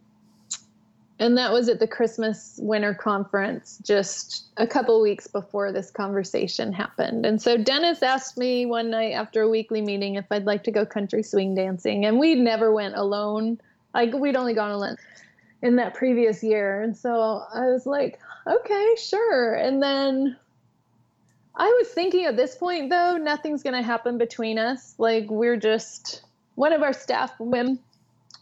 [SPEAKER 2] and that was at the Christmas winter conference just a couple weeks before this conversation happened. And so Dennis asked me one night after a weekly meeting if I'd like to go country swing dancing. And we never went alone. Like we'd only gone alone in that previous year. And so I was like, okay, sure. And then I was thinking at this point though, nothing's going to happen between us. Like we're just one of our staff women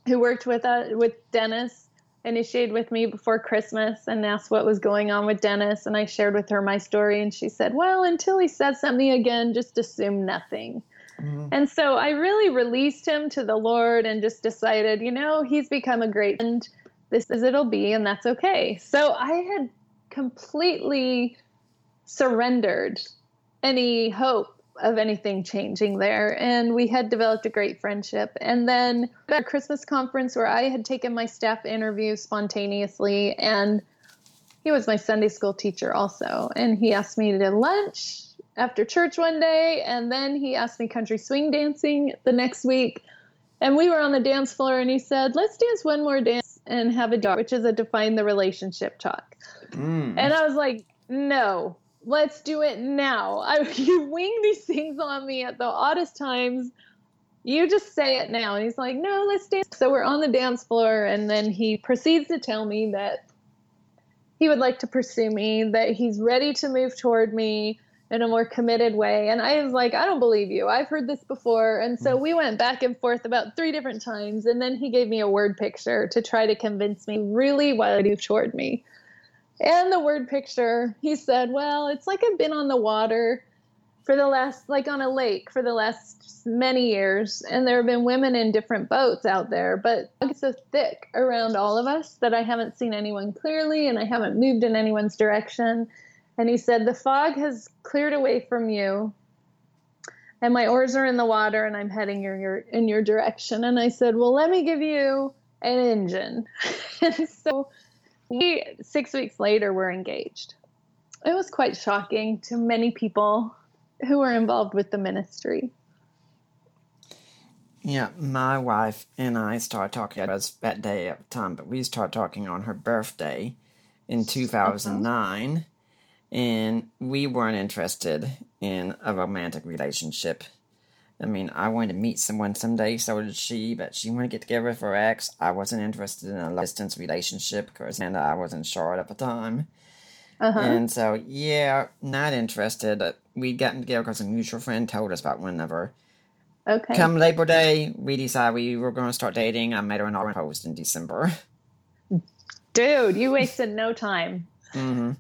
[SPEAKER 2] who worked with uh, with Dennis initiated with me before Christmas and asked what was going on with Dennis and I shared with her my story and she said, "Well, until he says something again, just assume nothing."
[SPEAKER 1] Mhm.
[SPEAKER 2] And so I really released him to the Lord and just decided, you know, he's become a great friend. This is it'll be and that's okay. So I had completely surrendered any hope of anything changing there. And we had developed a great friendship. And then at a Christmas conference where I had taken my staff interview spontaneously, and he was my Sunday school teacher also. And he asked me to lunch after church one day, and then he asked me country swing dancing the next week. And we were on the dance floor, and he said, Let's dance one more dance and have a talk, which is a define the relationship talk.
[SPEAKER 1] Mm.
[SPEAKER 2] And I was like, no, let's do it now. I, you wing these things on me at the oddest times. You just say it now. And he's like, no, let's dance. So we're on the dance floor. And then he proceeds to tell me that he would like to pursue me, that he's ready to move toward me in a more committed way. And I was like, I don't believe you. I've heard this before. And so we went back and forth about three different times. And then he gave me a word picture to try to convince me really why to move toward me. And the word picture, he said, Well, it's like I've been on the water for the last, like on a lake for the last many years. And there have been women in different boats out there, but it's so thick around all of us that I haven't seen anyone clearly and I haven't moved in anyone's direction. And he said, The fog has cleared away from you. And my oars are in the water and I'm heading your, your, in your direction. And I said, Well, let me give you an engine. and so we six weeks later were engaged. It was quite shocking to many people who were involved with the ministry.
[SPEAKER 1] Yeah, my wife and I started talking. Was that day at the time, but we started talking on her birthday in 2009, and we weren't interested in a romantic relationship. I mean, I wanted to meet someone someday, so did she, but she wanted to get together with her ex. I wasn't interested in a distance relationship because and I was in Charlotte at the time.
[SPEAKER 2] Uh-huh.
[SPEAKER 1] And so, yeah, not interested. We'd gotten together because a mutual friend told us about one another.
[SPEAKER 2] okay.
[SPEAKER 1] Come Labor Day, we decided we were going to start dating. I made her an orange post in December.
[SPEAKER 2] Dude, you wasted no time.
[SPEAKER 1] Mm-hmm.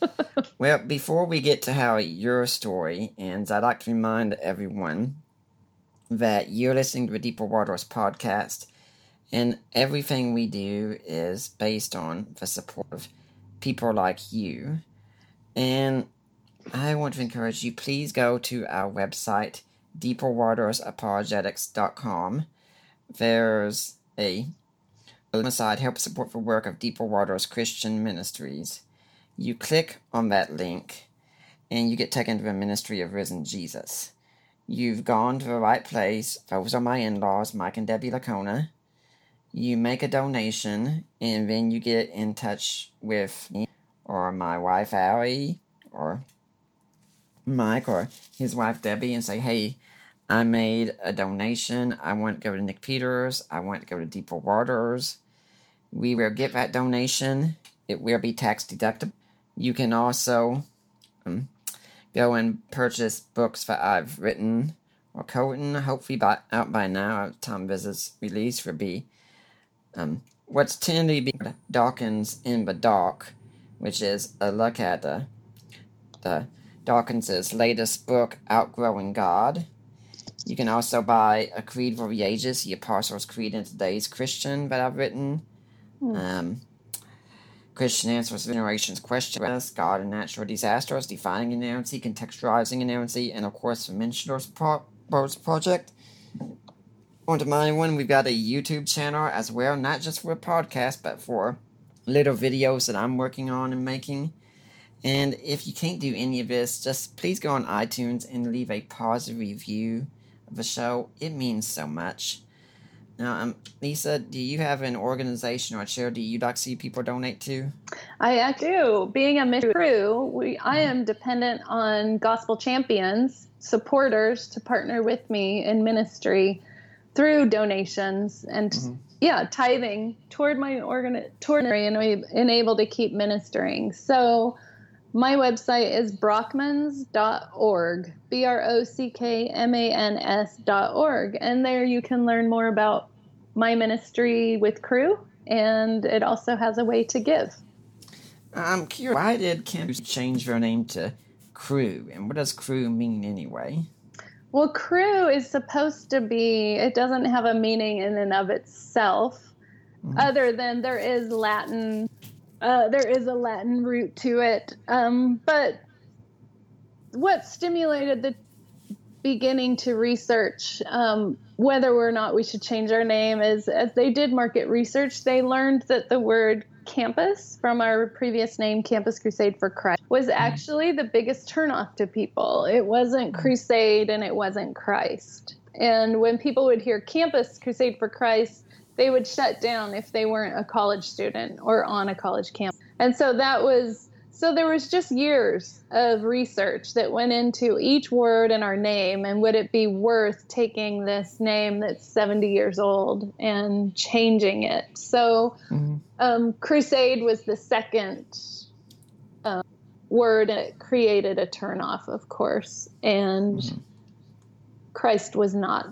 [SPEAKER 1] well, before we get to how your story ends, I'd like to remind everyone that you're listening to the Deeper Waters podcast, and everything we do is based on the support of people like you. And I want to encourage you, please go to our website, deeperwatersapologetics.com. There's a side help support the work of Deeper Waters Christian Ministries. You click on that link and you get taken to the ministry of risen Jesus. You've gone to the right place. Those are my in laws, Mike and Debbie Licona. You make a donation and then you get in touch with me or my wife Allie or Mike or his wife Debbie and say, hey, I made a donation. I want to go to Nick Peters. I want to go to Deeper Waters. We will get that donation. It will be tax deductible. You can also um, go and purchase books that I've written or co-written, hopefully by, out by now at the time this is released for B. Um, what's to be Dawkins in the Dark, which is a look at the, the Dawkins's latest book, Outgrowing God. You can also buy A Creed for the Ages, the Apostles' Creed in Today's Christian that I've written. Um, Christian Answers Generations Questions, God and Natural Disasters, Defining Inerrancy, Contextualizing Inerrancy, and of course the Mentioners Pro- Project. On to my one, we've got a YouTube channel as well, not just for a podcast, but for little videos that I'm working on and making. And if you can't do any of this, just please go on iTunes and leave a positive review of the show. It means so much. Now, um, Lisa, do you have an organization or a charity you'd like to see people donate to?
[SPEAKER 2] I actually do. Being a mission Cru, we, I am dependent on gospel champions, supporters to partner with me in ministry through donations and yeah, tithing toward my organ toward and and able to keep ministering. So my website is brockmans.org, B R O C K M A N S.org. And there you can learn more about my ministry with Cru, and it also has a way to give.
[SPEAKER 1] I'm curious, why did campus change their name to Cru? And what does Cru mean anyway?
[SPEAKER 2] Well, Cru is supposed to be, it doesn't have a meaning in and of itself, other than there is Latin, uh, there is a Latin root to it. Um, but what stimulated the beginning to research um, whether or not we should change our name is as they did market research, they learned that the word campus from our previous name, Campus Crusade for Christ, was actually the biggest turnoff to people. It wasn't crusade and it wasn't Christ. And when people would hear Campus Crusade for Christ, they would shut down if they weren't a college student or on a college campus. And so that was so there was just years of research that went into each word in our name and would it be worth taking this name that's 70 years old and changing it. So um, crusade was the second um, word and it created a turnoff, of course. And Christ was not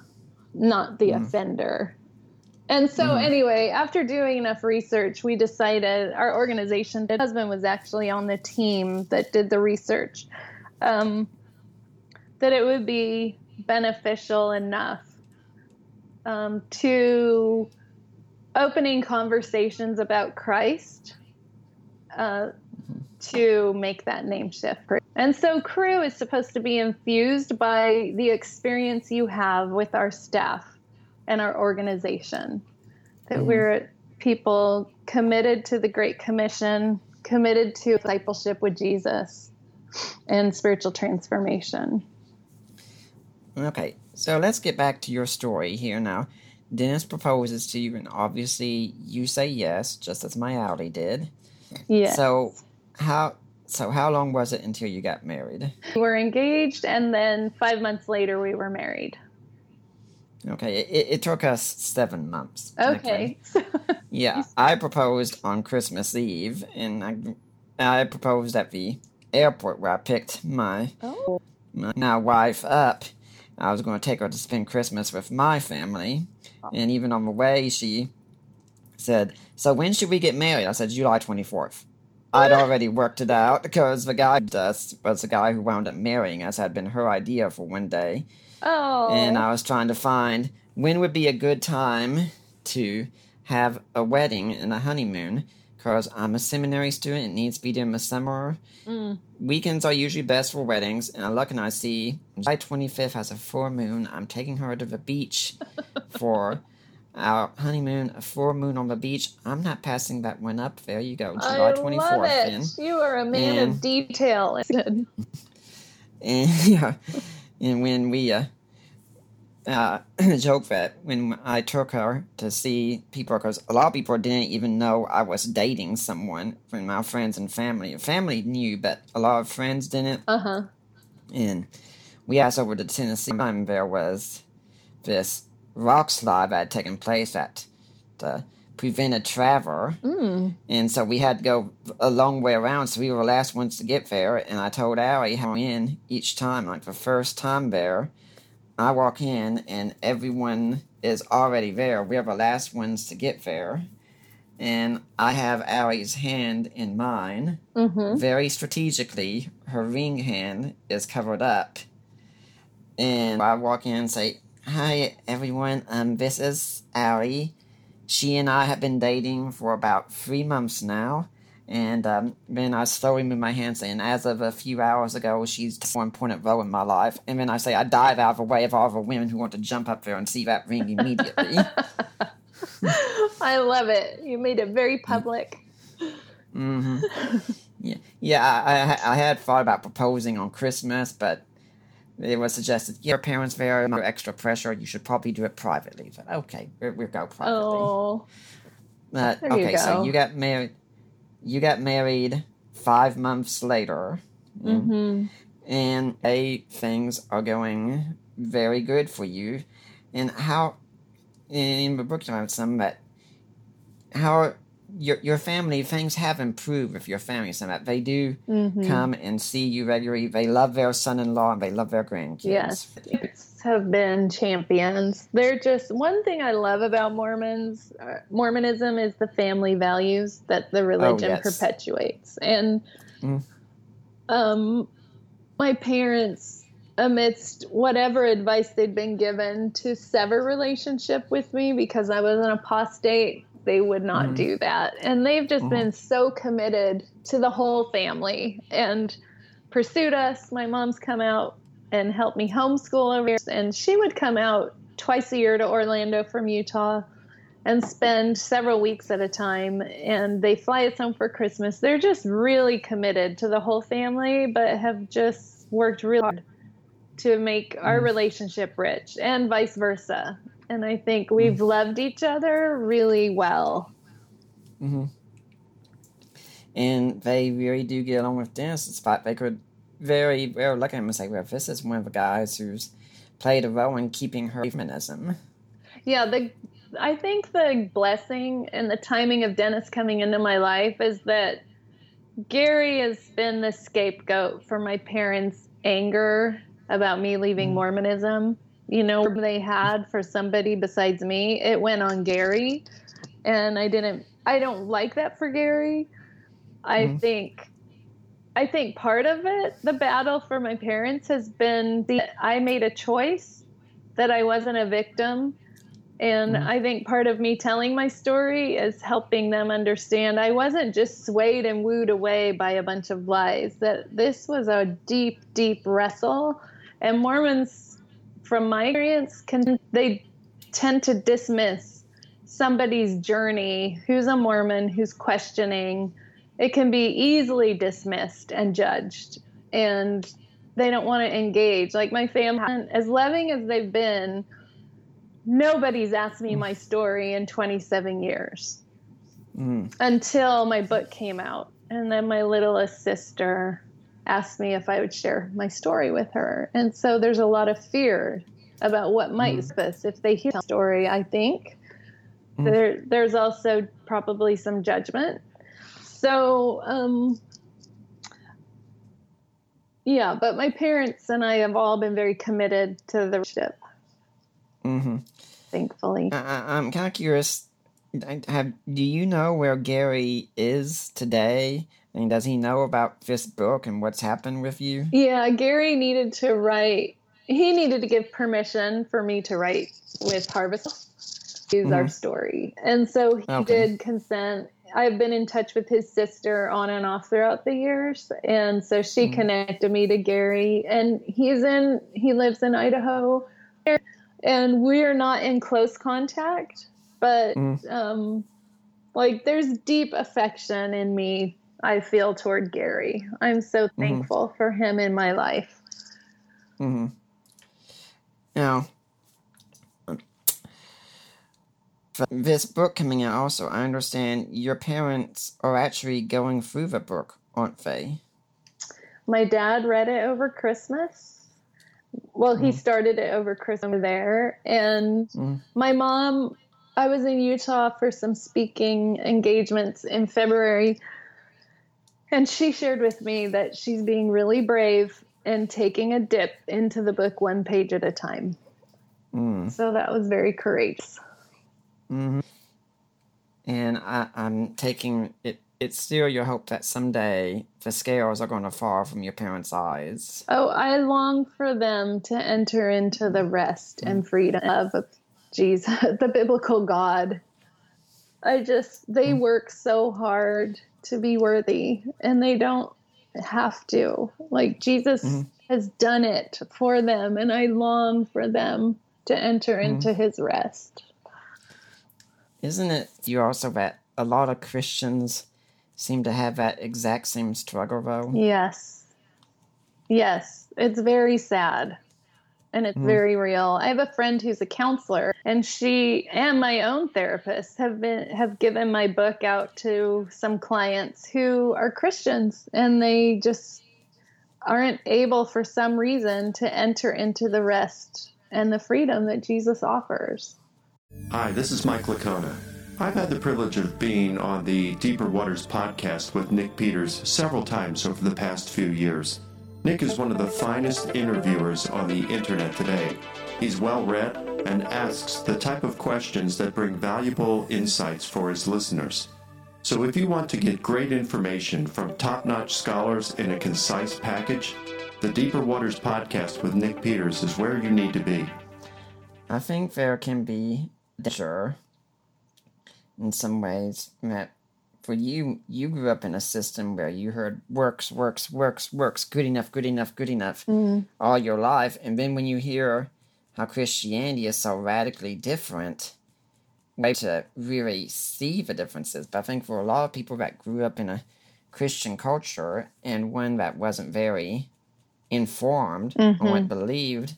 [SPEAKER 2] not the offender. And so, anyway, after doing enough research, we decided our organization, my husband was actually on the team that did the research, um, that it would be beneficial enough um, to opening conversations about Christ uh, to make that name shift. And so, Cru is supposed to be infused by the experience you have with our staff and our organization. That mm-hmm. we're people committed to the Great Commission, committed to discipleship with Jesus and spiritual transformation.
[SPEAKER 1] Okay, so let's get back to your story here now. Dennis proposes to you, and obviously you say yes, just as my Allie did.
[SPEAKER 2] Yes.
[SPEAKER 1] So how so how long was it until you got married?
[SPEAKER 2] we were engaged, and then five months later, we were married.
[SPEAKER 1] Okay, it, it took us seven months.
[SPEAKER 2] Okay.
[SPEAKER 1] Yeah, I proposed on Christmas Eve, and I, I proposed at the airport where I picked my,
[SPEAKER 2] oh.
[SPEAKER 1] my now wife up. I was going to take her to spend Christmas with my family, and even on the way, she said, "So when should we get married?" I said, "July 24th." I'd already worked it out because the guy us was the guy who wound up marrying us had been her idea for one day,
[SPEAKER 2] Oh.
[SPEAKER 1] and I was trying to find when would be a good time to have a wedding and a honeymoon because I'm a seminary student. It needs to be during the summer. Mm. Weekends are usually best for weddings, and I look and I see July 25th has a full moon. I'm taking her to the beach for our honeymoon, a full moon on the beach. I'm not passing that one up. There you go, July
[SPEAKER 2] I
[SPEAKER 1] 24th.
[SPEAKER 2] love it.
[SPEAKER 1] then.
[SPEAKER 2] You are a man
[SPEAKER 1] And-
[SPEAKER 2] of detail.
[SPEAKER 1] And yeah, and when we uh, uh, joke that when I took her to see people, because a lot of people didn't even know I was dating someone from my friends and family. Family knew, but a lot of friends didn't.
[SPEAKER 2] Uh huh.
[SPEAKER 1] And we asked over to Tennessee. Time there was this rock slide that had taken place at the prevented travel.
[SPEAKER 2] Mm.
[SPEAKER 1] And so we had to go a long way around, so we were the last ones to get there. And I told Allie how in each time, like the first time there, I walk in and everyone is already there. We're the last ones to get there. And I have Allie's hand in mine.
[SPEAKER 2] hmm
[SPEAKER 1] Very strategically, her ring hand is covered up. And I walk in and say, Hi everyone, um, this is Allie. She and I have been dating for about three months now. And um, then I slowly move my hands saying, as of a few hours ago, she's more important role in my life. And then I say, I dive out of the way of all the women who want to jump up there and see that ring immediately.
[SPEAKER 2] I love it. You made it very public.
[SPEAKER 1] hmm Yeah, yeah. I, I I had thought about proposing on Christmas, but it was suggested your parents there under extra pressure. You should probably do it privately. But okay, we we'll go privately.
[SPEAKER 2] Oh,
[SPEAKER 1] but
[SPEAKER 2] there you
[SPEAKER 1] okay, so you got married. You got married five months later,
[SPEAKER 2] hmm
[SPEAKER 1] and a things are going very good for you. And how in the book you have some that how your your family things have improved with your family some that they do
[SPEAKER 2] hmm
[SPEAKER 1] come and see you regularly. They love their son-in-law and they love their grandkids.
[SPEAKER 2] Yes, have been champions. They're just one thing I love about Mormons, uh, Mormonism is the family values that the religion
[SPEAKER 1] yes.
[SPEAKER 2] perpetuates. And
[SPEAKER 1] Mm.
[SPEAKER 2] um, my parents, amidst whatever advice they'd been given to sever relationship with me because I was an apostate, they would not
[SPEAKER 1] Mhm.
[SPEAKER 2] do that. And they've just
[SPEAKER 1] Mhm.
[SPEAKER 2] been so committed to the whole family and pursued us. My mom's come out and helped me homeschool over here. And she would come out twice a year to Orlando from Utah and spend several weeks at a time. And they fly us home for Christmas. They're just really committed to the whole family, but have just worked really hard to make our
[SPEAKER 1] Mhm.
[SPEAKER 2] relationship rich and vice versa. And I think we've loved each other really well.
[SPEAKER 1] Mm-hmm. And they really do get along with Dennis, despite they could very, very look at him and say, well, this is one of the guys who's played a role in keeping her feminism.
[SPEAKER 2] Yeah, the I think the blessing and the timing of Dennis coming into my life is that Gary has been the scapegoat for my parents' anger about me leaving
[SPEAKER 1] Mm.
[SPEAKER 2] Mormonism. You know, they had for somebody besides me, it went on Gary, and I didn't. I don't like that for Gary. I
[SPEAKER 1] Mhm.
[SPEAKER 2] think. I think part of it, the battle for my parents has been the I made a choice that I wasn't a victim. And
[SPEAKER 1] Mhm.
[SPEAKER 2] I think part of me telling my story is helping them understand I wasn't just swayed and wooed away by a bunch of lies, that this was a deep, deep wrestle. And Mormons, from my experience, can they tend to dismiss somebody's journey who's a Mormon, who's questioning. It can be easily dismissed and judged. And they don't want to engage. Like my family, as loving as they've been, nobody's asked me my story in 27 years
[SPEAKER 1] Mm.
[SPEAKER 2] until my book came out. And then my littlest sister asked me if I would share my story with her. And so there's a lot of fear about what might
[SPEAKER 1] Mhm.
[SPEAKER 2] surface if they hear the story, I think.
[SPEAKER 1] Mhm.
[SPEAKER 2] There, there's also probably some judgment. So, um, yeah, but my parents and I have all been very committed to the relationship,
[SPEAKER 1] hmm
[SPEAKER 2] thankfully.
[SPEAKER 1] I, I- I'm kind of curious. I- Have do you know where Gary is today? And does he know about this book and what's happened with you?
[SPEAKER 2] Yeah, Gary needed to write. He needed to give permission for me to write with Harvest. Is our
[SPEAKER 1] Mhm.
[SPEAKER 2] story, and so he
[SPEAKER 1] Okay.
[SPEAKER 2] did consent. I've been in touch with his sister on and off throughout the years, and so she
[SPEAKER 1] Mhm.
[SPEAKER 2] connected me to Gary. And he's in. He lives in Idaho, and we're not in close contact, but
[SPEAKER 1] Mm.
[SPEAKER 2] um, like there's deep affection in me. I feel toward Gary. I'm so thankful for him in my life.
[SPEAKER 1] Mm-hmm. Now, this book coming out also, I understand your parents are actually going through the book, aren't they?
[SPEAKER 2] My dad read it over Christmas. Well, he
[SPEAKER 1] Mm.
[SPEAKER 2] started it over Christmas there, and
[SPEAKER 1] Mm.
[SPEAKER 2] my mom I was in Utah for some speaking engagements in February, and she shared with me that she's being really brave and taking a dip into the book one page at a time.
[SPEAKER 1] Mm.
[SPEAKER 2] So that was very courageous.
[SPEAKER 1] hmm And I, I'm taking it. It's still your hope that someday the scales are going to fall from your parents' eyes.
[SPEAKER 2] Oh, I long for them to enter into the rest and freedom of Jesus, the biblical God. I just, they work so hard to be worthy and they don't have to. Like Jesus
[SPEAKER 1] Mhm.
[SPEAKER 2] has done it for them, and I long for them to enter into his rest.
[SPEAKER 1] Isn't it you also that a lot of Christians seem to have that exact same struggle though?
[SPEAKER 2] Yes. Yes. It's very sad. And it's
[SPEAKER 1] Mhm.
[SPEAKER 2] very real. I have a friend who's a counselor and she and my own therapist have been have given my book out to some clients who are Christians and they just aren't able for some reason to enter into the rest and the freedom that Jesus offers.
[SPEAKER 4] Hi, this is Mike Licona. I've had the privilege of being on the Deeper Waters podcast with Nick Peters several times over the past few years. Nick is one of the finest interviewers on the internet today. He's well read and asks the type of questions that bring valuable insights for his listeners. So if you want to get great information from top notch scholars in a concise package, the Deeper Waters podcast with Nick Peters is where you need to be.
[SPEAKER 1] I think there can be danger in some ways that for you you grew up in a system where you heard works, works, works, works, good enough, good enough, good enough mm. all your life. And then when you hear how Christianity is so radically different, way to really see the differences. But I think for a lot of people that grew up in a Christian culture and one that wasn't very informed on mm-hmm. what believed,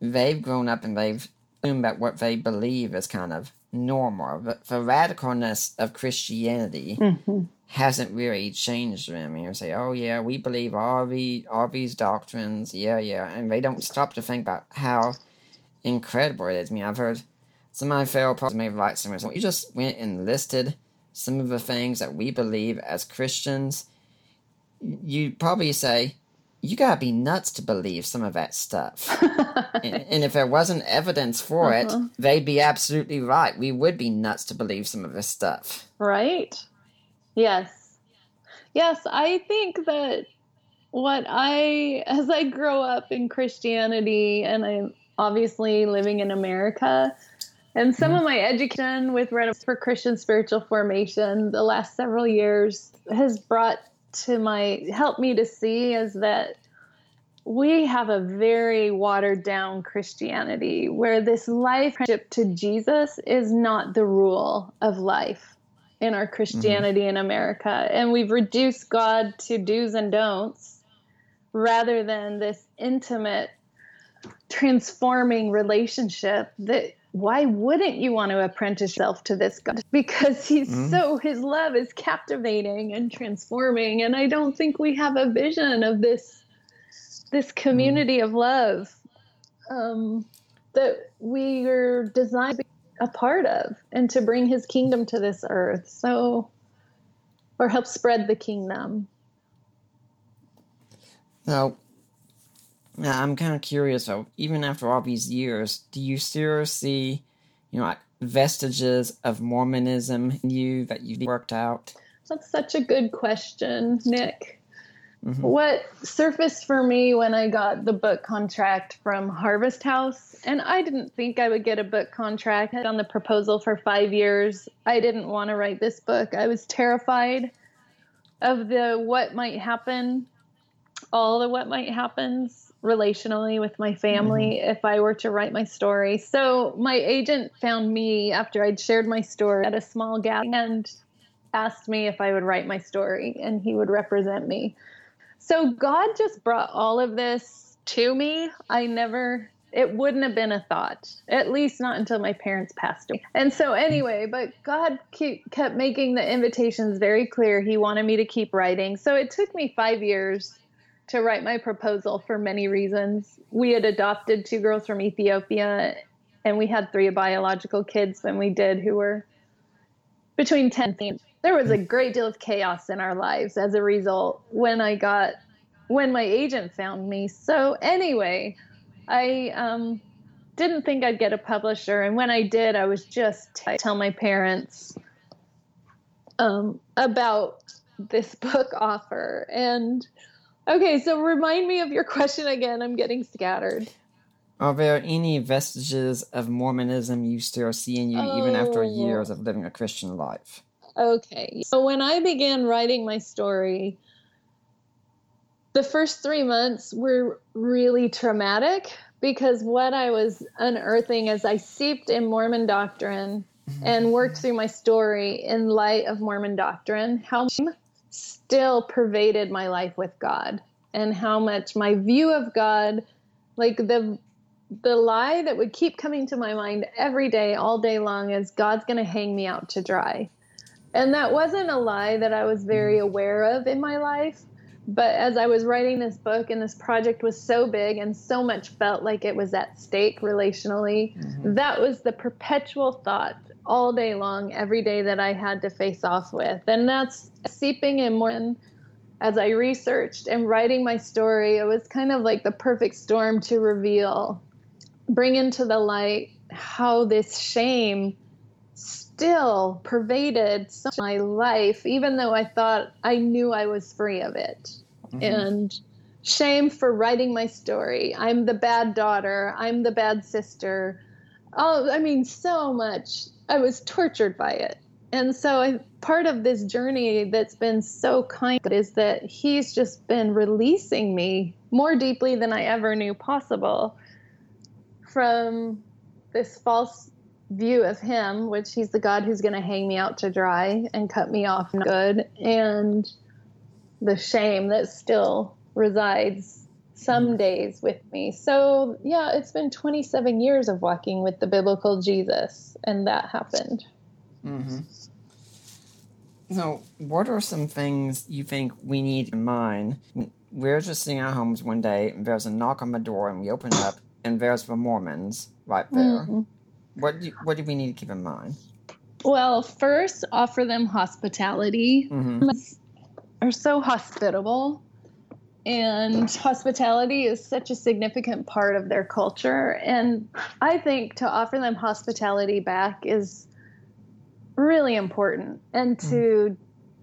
[SPEAKER 1] they've grown up and they've assumed that what they believe is kind of normal. But the radicalness of Christianity mm-hmm. hasn't really changed them. You say, oh yeah, we believe all the all these doctrines, yeah, yeah, and they don't stop to think about how incredible it is. I mean, I've heard some of my fellow pastors may write somewhere. So you just went and listed some of the things that we believe as Christians. You'd probably say, you gotta be nuts to believe some of that stuff. and, and if there wasn't evidence for it, uh-huh. they'd be absolutely right. We would be nuts to believe some of this stuff.
[SPEAKER 2] Right? Yes. Yes, I think that what I, as I grow up in Christianity and I'm obviously living in America, and some mm-hmm. of my education with Red for Christian spiritual formation the last several years has brought to my, helped me to see is that we have a very watered down Christianity where this life to Jesus is not the rule of life in our Christianity mm-hmm. in America. And we've reduced God to do's and don'ts rather than this intimate, transforming relationship that why wouldn't you want to apprentice yourself to this God? Because he's so, his love is captivating and transforming. And I don't think we have a vision of this, this community of love um, that we are designed to be a part of and to bring his kingdom to this earth. So, or help spread the kingdom.
[SPEAKER 1] Now I'm kind of curious though, even after all these years, do you still see, you know, like vestiges of Mormonism in you that you've worked out?
[SPEAKER 2] That's such a good question, Nick. Mm-hmm. What surfaced for me when I got the book contract from Harvest House, and I didn't think I would get a book contract. On the proposal for five years. I didn't want to write this book. I was terrified of the what might happen, all the what might happens relationally with my family mm-hmm. if I were to write my story. So my agent found me after I'd shared my story at a small gathering and asked me if I would write my story and he would represent me. So God just brought all of this to me. I never, it wouldn't have been a thought, at least not until my parents passed away. And so, anyway, but God keep, kept making the invitations very clear. He wanted me to keep writing. So it took me five years to write my proposal for many reasons. We had adopted two girls from Ethiopia and we had three biological kids when we did who were between 10 and There was a great deal of chaos in our lives as a result when I got when my agent found me. So anyway, I um, didn't think I'd get a publisher, and when I did, I was just t- tell my parents um, about this book offer. And okay, so remind me of your question again. I'm getting scattered.
[SPEAKER 1] Are there any vestiges of Mormonism you still see in you even after
[SPEAKER 2] Oh.
[SPEAKER 1] years of living a Christian life?
[SPEAKER 2] Okay. So when I began writing my story, the first three months were really traumatic because what I was unearthing as I seeped in Mormon doctrine mm-hmm. and worked through my story in light of Mormon doctrine, how still pervaded my life with God and how much my view of God, like the the lie that would keep coming to my mind every day, all day long, is God's going to hang me out to dry. And that wasn't a lie that I was very mm. aware of in my life. But as I was writing this book and this project was so big and so much felt like it was at stake relationally, mm-hmm. that was the perpetual thought all day long, every day that I had to face off with. And that's seeping in more. As I researched and writing my story, it was kind of like the perfect storm to reveal, bring into the light how this shame still pervaded my life, even though I thought I knew I was free of it. Mm-hmm. And shame for writing my story. I'm the bad daughter. I'm the bad sister. Oh, I mean, so much. I was tortured by it. And so, I, part of this journey that's been so kind is that he's just been releasing me more deeply than I ever knew possible from this false view of him, which he's the God who's going to hang me out to dry and cut me off good, and the shame that still resides some days with me. So, yeah, it's been 27 years of walking with the biblical Jesus, and that happened.
[SPEAKER 1] Mm-hmm. So, what are some things you think we need in mind? We're just sitting at homes one day, and there's a knock on the door, and we open up, and there's the Mormons right there.
[SPEAKER 2] Mhm.
[SPEAKER 1] What do what do we need to keep in mind?
[SPEAKER 2] Well, first, offer them hospitality.
[SPEAKER 1] Mm-hmm.
[SPEAKER 2] are so hospitable and hospitality is such a significant part of their culture. And i think to offer them hospitality back is really important. And to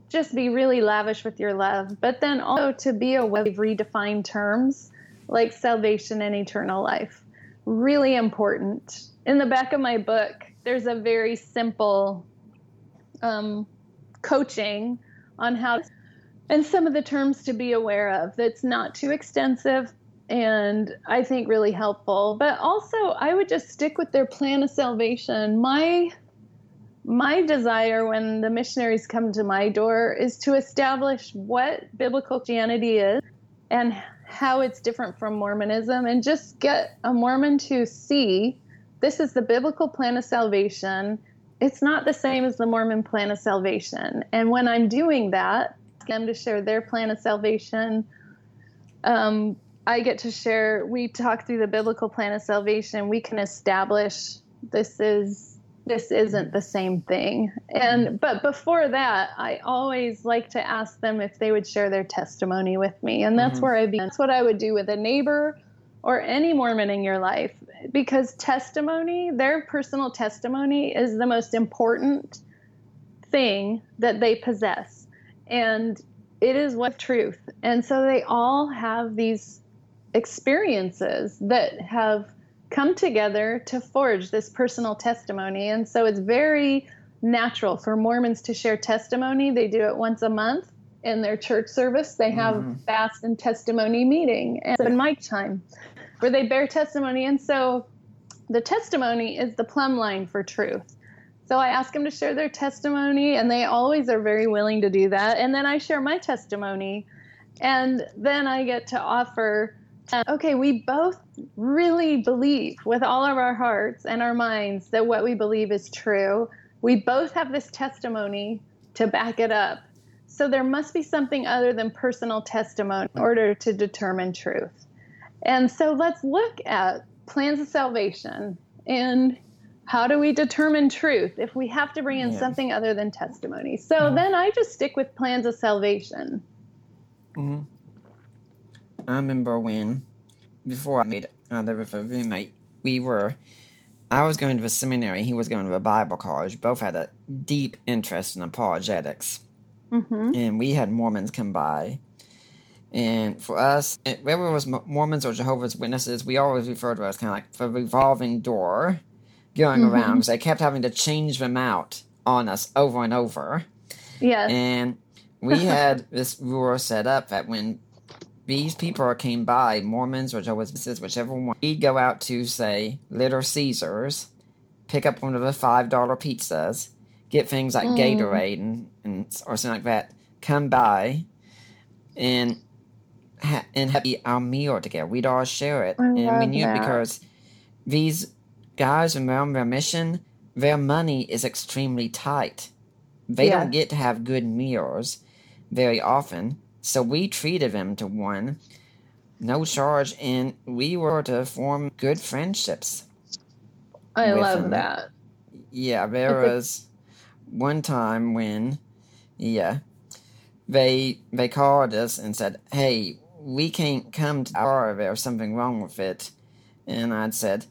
[SPEAKER 2] just be really lavish with your love but then also to be aware of redefined terms like salvation and eternal life. Really important. In the back of my book there's a very simple um, coaching on how to and some of the terms to be aware of that's not too extensive and I think really helpful. But also, I would just stick with their plan of salvation. My my desire when the missionaries come to my door is to establish what biblical Christianity is and how it's different from Mormonism and just get a Mormon to see this is the biblical plan of salvation. It's not the same as the Mormon plan of salvation. And when I'm doing that, them to share their plan of salvation. Um, I get to share. We talk through the biblical plan of salvation. We can establish this is this isn't the same thing. And but before that, I always like to ask them if they would share their testimony with me, and that's
[SPEAKER 1] Mhm.
[SPEAKER 2] where I begin. That's what I would do with a neighbor or any Mormon in your life, because testimony, their personal testimony, is the most important thing that they possess and it is what truth. And so they all have these experiences that have come together to forge this personal testimony. And so it's very natural for mormons to share testimony. They do it once a month in their church service. They have
[SPEAKER 1] Mhm.
[SPEAKER 2] fast and testimony meeting and open mic time where they bear testimony. And so the testimony is the plumb line for truth so I ask them to share their testimony, and they always are very willing to do that. And then I share my testimony, and then I get to offer. uh, Okay, we both really believe with all of our hearts and our minds that what we believe is true. We both have this testimony to back it up. So there must be something other than personal testimony in order to determine truth. And so let's look at plans of salvation And how do we determine truth if we have to bring in
[SPEAKER 1] Yeah.
[SPEAKER 2] something other than testimony? So then I just stick with plans of salvation.
[SPEAKER 1] I remember when, before I made uh, there a roommate, we were, I was going to a seminary, he was going to a Bible college. Both had a deep interest in apologetics.
[SPEAKER 2] hmm
[SPEAKER 1] And we had Mormons come by. And for us, whether it was Mormons or Jehovah's Witnesses, we always referred to it as kind of like the revolving door going around because they kept having to change them out on us over and over.
[SPEAKER 2] Yes.
[SPEAKER 1] And we had this rule set up that when these people came by, Mormons or Jehovah's Witnesses, whichever one, we'd go out to, say, Little Caesars, pick up one of the $5 pizzas, get things like
[SPEAKER 2] Mm.
[SPEAKER 1] Gatorade and, and or something like that, come by, and ha- and have our meal together. We'd all share it.
[SPEAKER 2] I
[SPEAKER 1] and we knew it
[SPEAKER 2] that.
[SPEAKER 1] because these guys around their mission, their money is extremely tight. They
[SPEAKER 2] Yeah.
[SPEAKER 1] don't get to have good meals very often, so we treated them to one, no charge, and we were to form good friendships.
[SPEAKER 2] I love
[SPEAKER 1] them.
[SPEAKER 2] that.
[SPEAKER 1] Yeah, there was one time when, yeah, they they called us and said, "Hey, we can't come to our there's something wrong with it," and I'd said,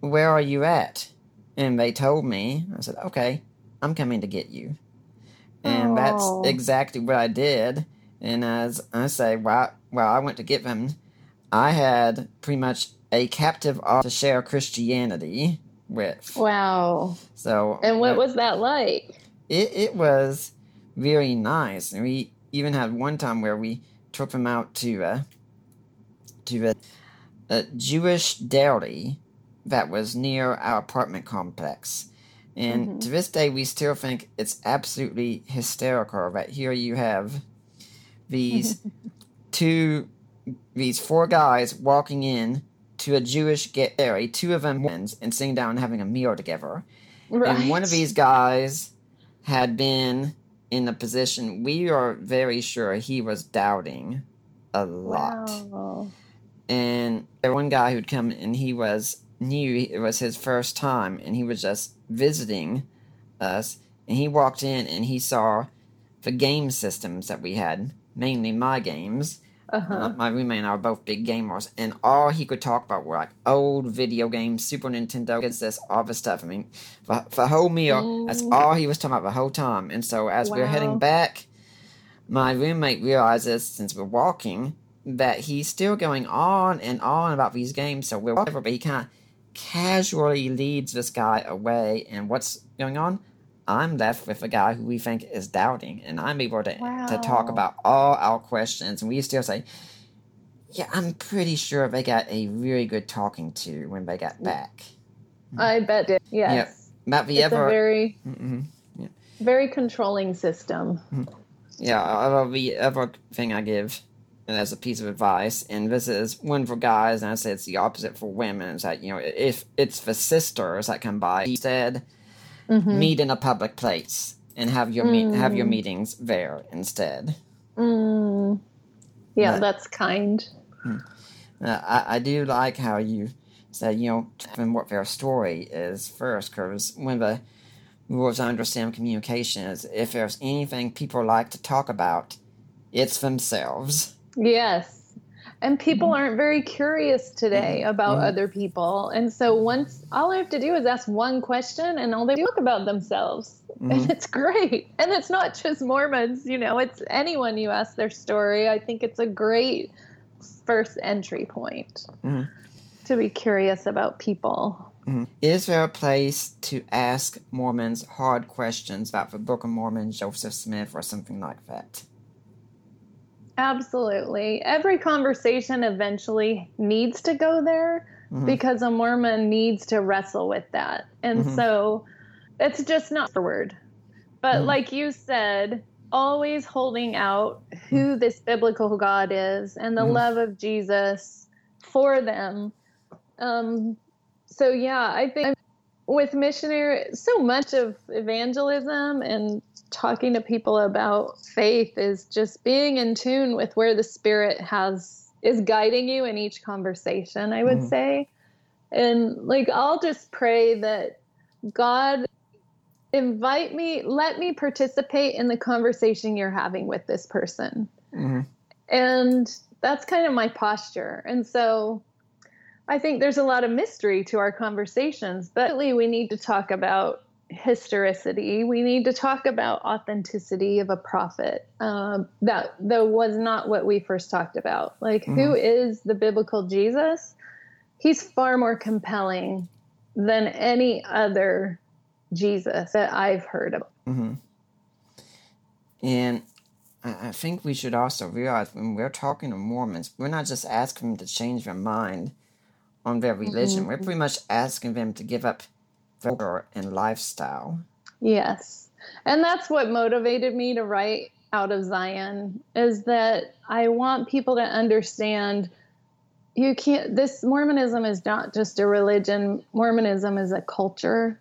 [SPEAKER 1] "Where are you at?" And they told me. I said, "Okay, I'm coming to get you," and that's exactly what I did. And as I say, while while I went to get them, I had pretty much a captive to share Christianity with.
[SPEAKER 2] Wow.
[SPEAKER 1] So
[SPEAKER 2] And what
[SPEAKER 1] uh,
[SPEAKER 2] was that like?
[SPEAKER 1] it? It was very nice, and we even had one time where we took them out to uh, to a, a Jewish dairy that was near our apartment complex. And
[SPEAKER 2] Mhm.
[SPEAKER 1] to this day, we still think it's absolutely hysterical that here you have these two, these four guys walking in to a Jewish get dairy, two of them Mormons, and sitting down and having a meal together.
[SPEAKER 2] Right.
[SPEAKER 1] And one of these guys had been in a position we are very sure he was doubting a lot.
[SPEAKER 2] Wow.
[SPEAKER 1] And there one guy who'd come and he was knew it was his first time and he was just visiting us and he walked in and he saw the game systems that we had, mainly my games.
[SPEAKER 2] Uh-huh.
[SPEAKER 1] Uh, my roommate and I were both big gamers, and all he could talk about were like old video games, Super Nintendo, kids, this, all this stuff. I mean, for, for the whole meal, that's all he was talking about the whole time. And so, as we were
[SPEAKER 2] Wow.
[SPEAKER 1] heading back, my roommate realizes, since we're walking, that he's still going on and on about these games. So we're whatever, but he kind of casually leads this guy away. And what's going on? I'm left with a guy who we think is doubting, and I'm able to to talk about all our questions, and we still say, "Yeah, I'm pretty sure they got a really good talking to when they got back."
[SPEAKER 2] I bet it. Yes.
[SPEAKER 1] Not the
[SPEAKER 2] It's
[SPEAKER 1] ever,
[SPEAKER 2] a very,
[SPEAKER 1] mm
[SPEAKER 2] very controlling system.
[SPEAKER 1] yeah, uh, the other thing I give as a piece of advice, and this is one for guys, and I say it's the opposite for women. Is that you know if it's the sisters that come by, instead
[SPEAKER 2] Mhm.
[SPEAKER 1] meet in a public place and have your meet have your
[SPEAKER 2] Mm.
[SPEAKER 1] meetings there instead.
[SPEAKER 2] Mm. Yeah,
[SPEAKER 1] But-
[SPEAKER 2] that's kind.
[SPEAKER 1] Uh, I, I do like how you said, you know, and what their story is first, because when the rules I understand communication is if there's anything people like to talk about, it's themselves.
[SPEAKER 2] Yes. And
[SPEAKER 1] Mm-hmm.
[SPEAKER 2] people aren't very curious today about
[SPEAKER 1] Mhm.
[SPEAKER 2] other people. And so once all I have to do is ask one question and all they talk about themselves.
[SPEAKER 1] Mhm.
[SPEAKER 2] And it's great. And it's not just Mormons, you know, it's anyone you ask their story. I think it's a great first entry point
[SPEAKER 1] Mhm.
[SPEAKER 2] to be curious about people.
[SPEAKER 1] Mhm. Is there a place to ask Mormons hard questions about the Book of Mormon, Joseph Smith, or something like that?
[SPEAKER 2] Absolutely. Every conversation eventually needs to go there
[SPEAKER 1] Mhm.
[SPEAKER 2] because a Mormon needs to wrestle with that. And
[SPEAKER 1] Mhm.
[SPEAKER 2] so it's just not forward. But
[SPEAKER 1] Mhm.
[SPEAKER 2] like you said, always holding out who this biblical God is and the
[SPEAKER 1] Mhm.
[SPEAKER 2] love of Jesus for them. Um, so, yeah, I think with missionary, so much of evangelism and talking to people about faith is just being in tune with where the spirit has is guiding you in each conversation i would
[SPEAKER 1] Mhm.
[SPEAKER 2] say And like, I'll just pray that God invite me, let me participate in the conversation you're having with this person. Mm-hmm. And that's kind of my posture. And so I think there's a lot of mystery to our conversations, but really we need to talk about historicity. We need to talk about authenticity of a prophet. Um, that that was not what we first talked about. Like, mm-hmm. who is the biblical Jesus? He's far more compelling than any other Jesus that I've heard of.
[SPEAKER 1] Mm-hmm. And I think we should also realize when we're talking to Mormons, we're not just asking them to change their mind on their religion. Mm-hmm. We're pretty much asking them to give up their and lifestyle.
[SPEAKER 2] Yes. And that's what motivated me to write Out of Zion is that I want people to understand you can't this Mormonism is not just a religion. Mormonism is a culture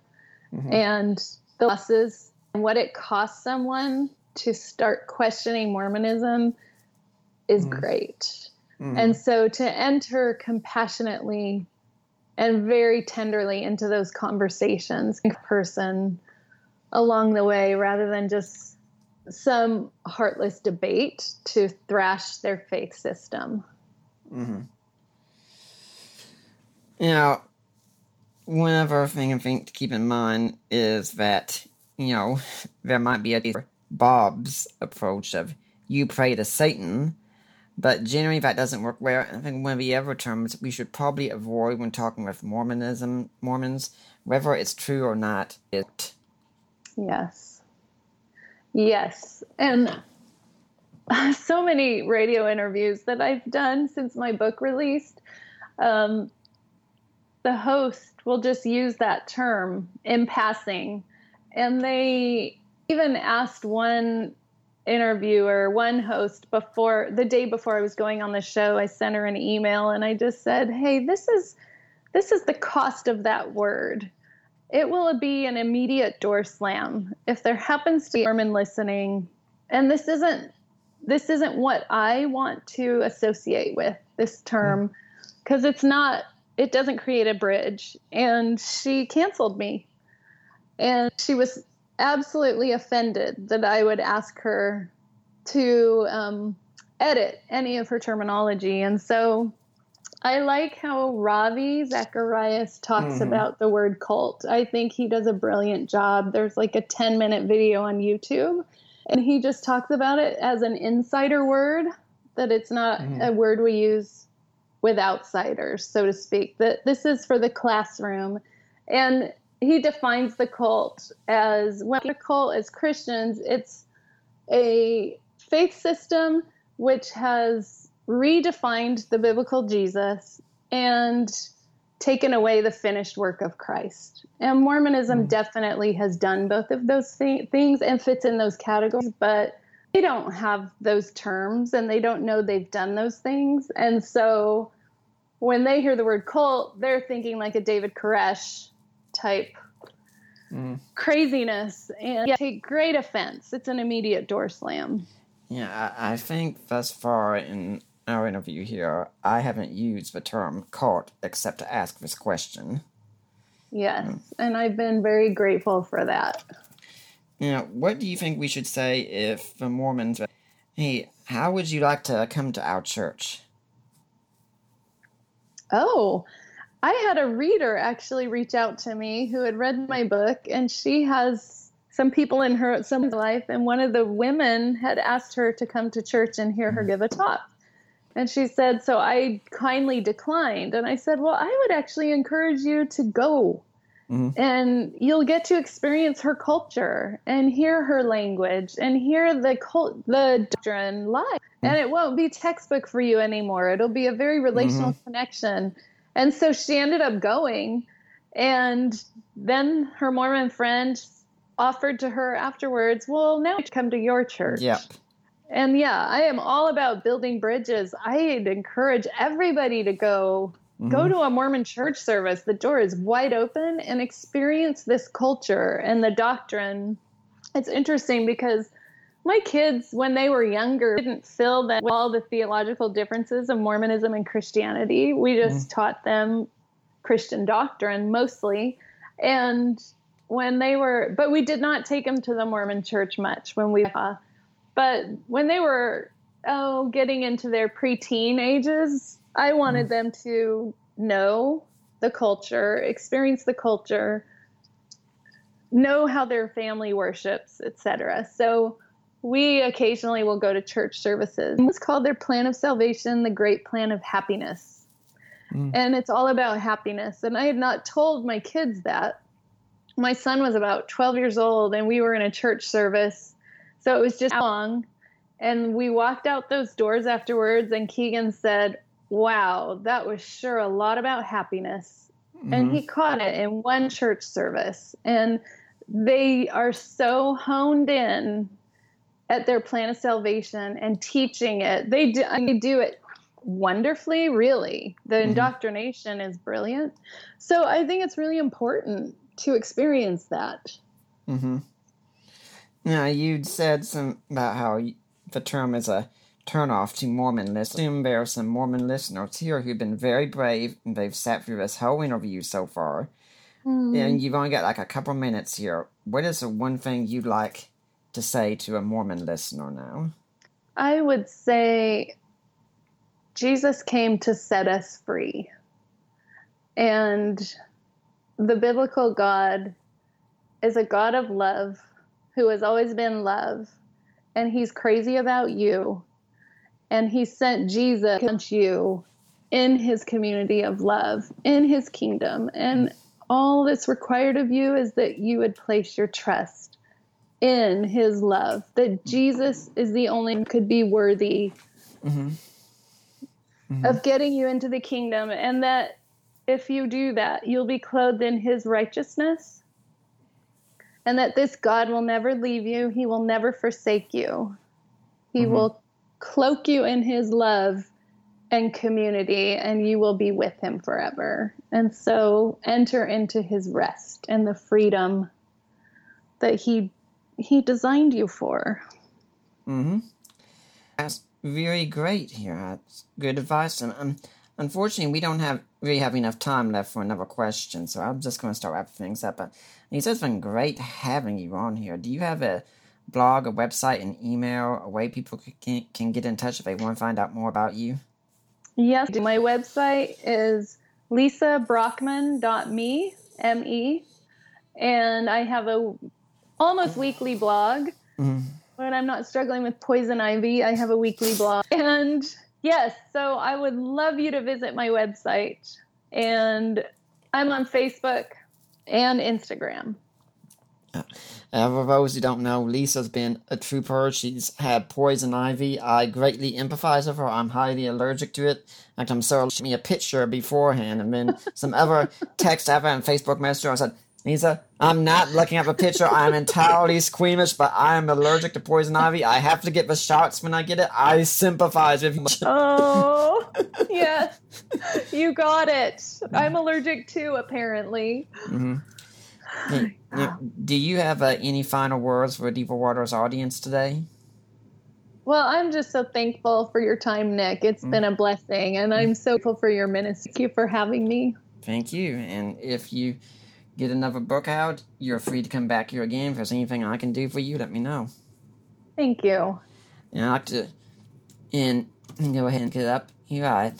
[SPEAKER 2] mm-hmm. and the losses and what it costs someone to start questioning Mormonism is mm-hmm. great. Mm-hmm. And so to enter compassionately and very tenderly into those conversations person along the way rather than just some heartless debate to thrash their faith system.
[SPEAKER 1] Mm-hmm. You know, one other thing I think to keep in mind is that, you know, there might be a Bob's approach of you pray to Satan, but generally that doesn't work well. I think one of the other terms we should probably avoid when talking with Mormonism Mormons, whether it's true or not, it.
[SPEAKER 2] Yes. Yes. And so many radio interviews that I've done since my book released, um, the host will just use that term in passing. And they even asked one interviewer, one host before the day before I was going on the show, I sent her an email and I just said, "Hey, this is this is the cost of that word. It will be an immediate door slam if there happens to be Mormon listening, and this isn't this isn't what I want to associate with this term hmm. because it's not it doesn't create a bridge." And she canceled me. And she was absolutely offended that I would ask her to um, edit any of her terminology. And so I like how Ravi Zacharias talks mm-hmm. about the word cult. I think he does a brilliant job. There's like a 10 minute video on YouTube, and he just talks about it as an insider word, that it's not mm-hmm. a word we use with outsiders, so to speak. That this is for the classroom. And he defines the cult as when a cult as Christians, it's a faith system which has redefined the biblical Jesus and taken away the finished work of Christ. And Mormonism mm. definitely has done both of those th- things and fits in those categories, but they don't have those terms and they don't know they've done those things. And so when they hear the word cult, they're thinking like a David Koresh type mm. craziness and yeah, take great offense. It's an immediate door slam.
[SPEAKER 1] Yeah, I, I think thus far in our interview here, I haven't used the term cult except to ask this question.
[SPEAKER 2] Yes, mm. and I've been very grateful for that.
[SPEAKER 1] Now, what do you think we should say if the Mormons, hey, how would you like to come to our church?
[SPEAKER 2] Oh, I had a reader actually reach out to me who had read my book, and she has some people in her some life, and one of the women had asked her to come to church and hear her give a talk. And she said, so I kindly declined. And I said, well, I would actually encourage you to go. Mm-hmm. And you'll get to experience her culture and hear her language and hear the cult, the doctrine live. Mm-hmm. And it won't be textbook for you anymore. It'll be a very relational mm-hmm. connection and so she ended up going. And then her Mormon friend offered to her afterwards, well, now come to your church.
[SPEAKER 1] Yep.
[SPEAKER 2] And yeah, I am all about building bridges. I'd encourage everybody to go mm-hmm. go to a Mormon church service. The door is wide open and experience this culture and the doctrine. It's interesting because my kids, when they were younger, didn't fill them with all the theological differences of Mormonism and Christianity. We just mm. taught them Christian doctrine mostly. And when they were, but we did not take them to the Mormon church much when we, uh, but when they were, oh, getting into their preteen ages, I wanted mm. them to know the culture, experience the culture, know how their family worships, etc. So we occasionally will go to church services. It's called their plan of salvation, the great plan of happiness. Mm. And it's all about happiness. And I had not told my kids that. My son was about 12 years old and we were in a church service. So it was just long. And we walked out those doors afterwards, and Keegan said, Wow, that was sure a lot about happiness. Mm-hmm. And he caught it in one church service. And they are so honed in at their plan of salvation and teaching it. They do, they do it wonderfully, really. The mm-hmm. indoctrination is brilliant. So I think it's really important to experience that.
[SPEAKER 1] Mm-hmm. Now, you'd said some about how the term is a turnoff to Mormon listeners. I assume there are some Mormon listeners here who've been very brave and they've sat through this whole interview so far. Mm. And you've only got like a couple minutes here. What is the one thing you'd like to say to a Mormon listener now?
[SPEAKER 2] I would say Jesus came to set us free. And the biblical God is a God of love who has always been love. And he's crazy about you. And he sent Jesus to you in his community of love, in his kingdom. And all that's required of you is that you would place your trust in his love, that Jesus is the only one could be worthy mm-hmm. Mm-hmm. of getting you into the kingdom, and that if you do that, you'll be clothed in his righteousness, and that this God will never leave you, he will never forsake you, he mm-hmm. will cloak you in his love and community, and you will be with him forever. And so enter into his rest and the freedom that he he designed you for.
[SPEAKER 1] Mm-hmm. That's very great here. That's good advice. And um, unfortunately, we don't have really have enough time left for another question, so I'm just going to start wrapping things up. But it's just been great having you on here. Do you have a blog, a website, an email, a way people can, can get in touch if they want to find out more about you?
[SPEAKER 2] Yes, my website is lisabrockman.me, M-E, and I have a almost weekly blog. Mm-hmm. When I'm not struggling with poison ivy, I have a weekly blog. And yes, so I would love you to visit my website. And I'm on Facebook and Instagram.
[SPEAKER 1] Uh, for those who don't know, Lisa's been a trooper. She's had poison ivy. I greatly empathize with her. I'm highly allergic to it. Fact, I'm so me a picture beforehand, and then some other text ever and Facebook Messenger. I said, Lisa, I'm not looking up a picture. I'm entirely squeamish, but I am allergic to poison ivy. I have to get the shots when I get it. I sympathize with you.
[SPEAKER 2] Oh, yes. You got it. I'm allergic too, apparently. Mm-hmm.
[SPEAKER 1] Do you have uh, any final words for Deeper Waters audience today?
[SPEAKER 2] Well, I'm just so thankful for your time, Nick. It's mm. been a blessing, and I'm so grateful for your ministry. Thank you for having me.
[SPEAKER 1] Thank you. And if you get another book out, you're free to come back here again. If there's anything I can do for you, let me know.
[SPEAKER 2] Thank you.
[SPEAKER 1] And I'd like to and go ahead and get up. You're right.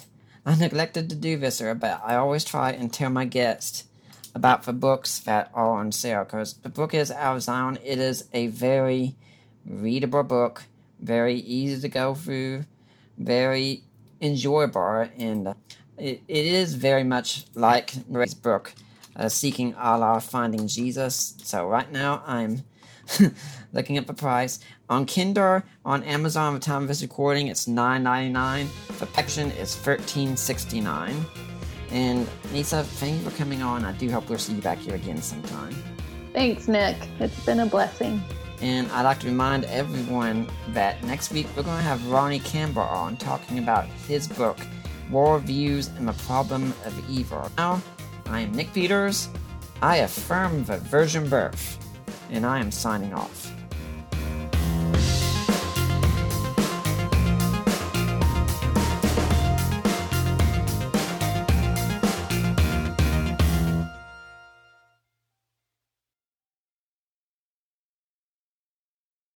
[SPEAKER 1] I neglected to do this, sir, but I always try and tell my guests about the books that are on sale because the book is out of Zion. It is a very readable book, very easy to go through, very enjoyable, and it, it is very much like Ray's book, uh, Seeking Allah, Finding Jesus. So right now I'm looking at the price. On Kindle, on Amazon, at the time of this recording, it's nine ninety nine. The Pection is thirteen sixty nine. And Lisa, thank you for coming on. I do hope we'll see you back here again sometime.
[SPEAKER 2] Thanks, Nick. It's been a blessing.
[SPEAKER 1] And I'd like to remind everyone that next week we're going to have Ronnie Campbell on talking about his book, World Views and the Problem of Evil. Now, I am Nick Peters. I affirm the virgin birth, and I am signing off.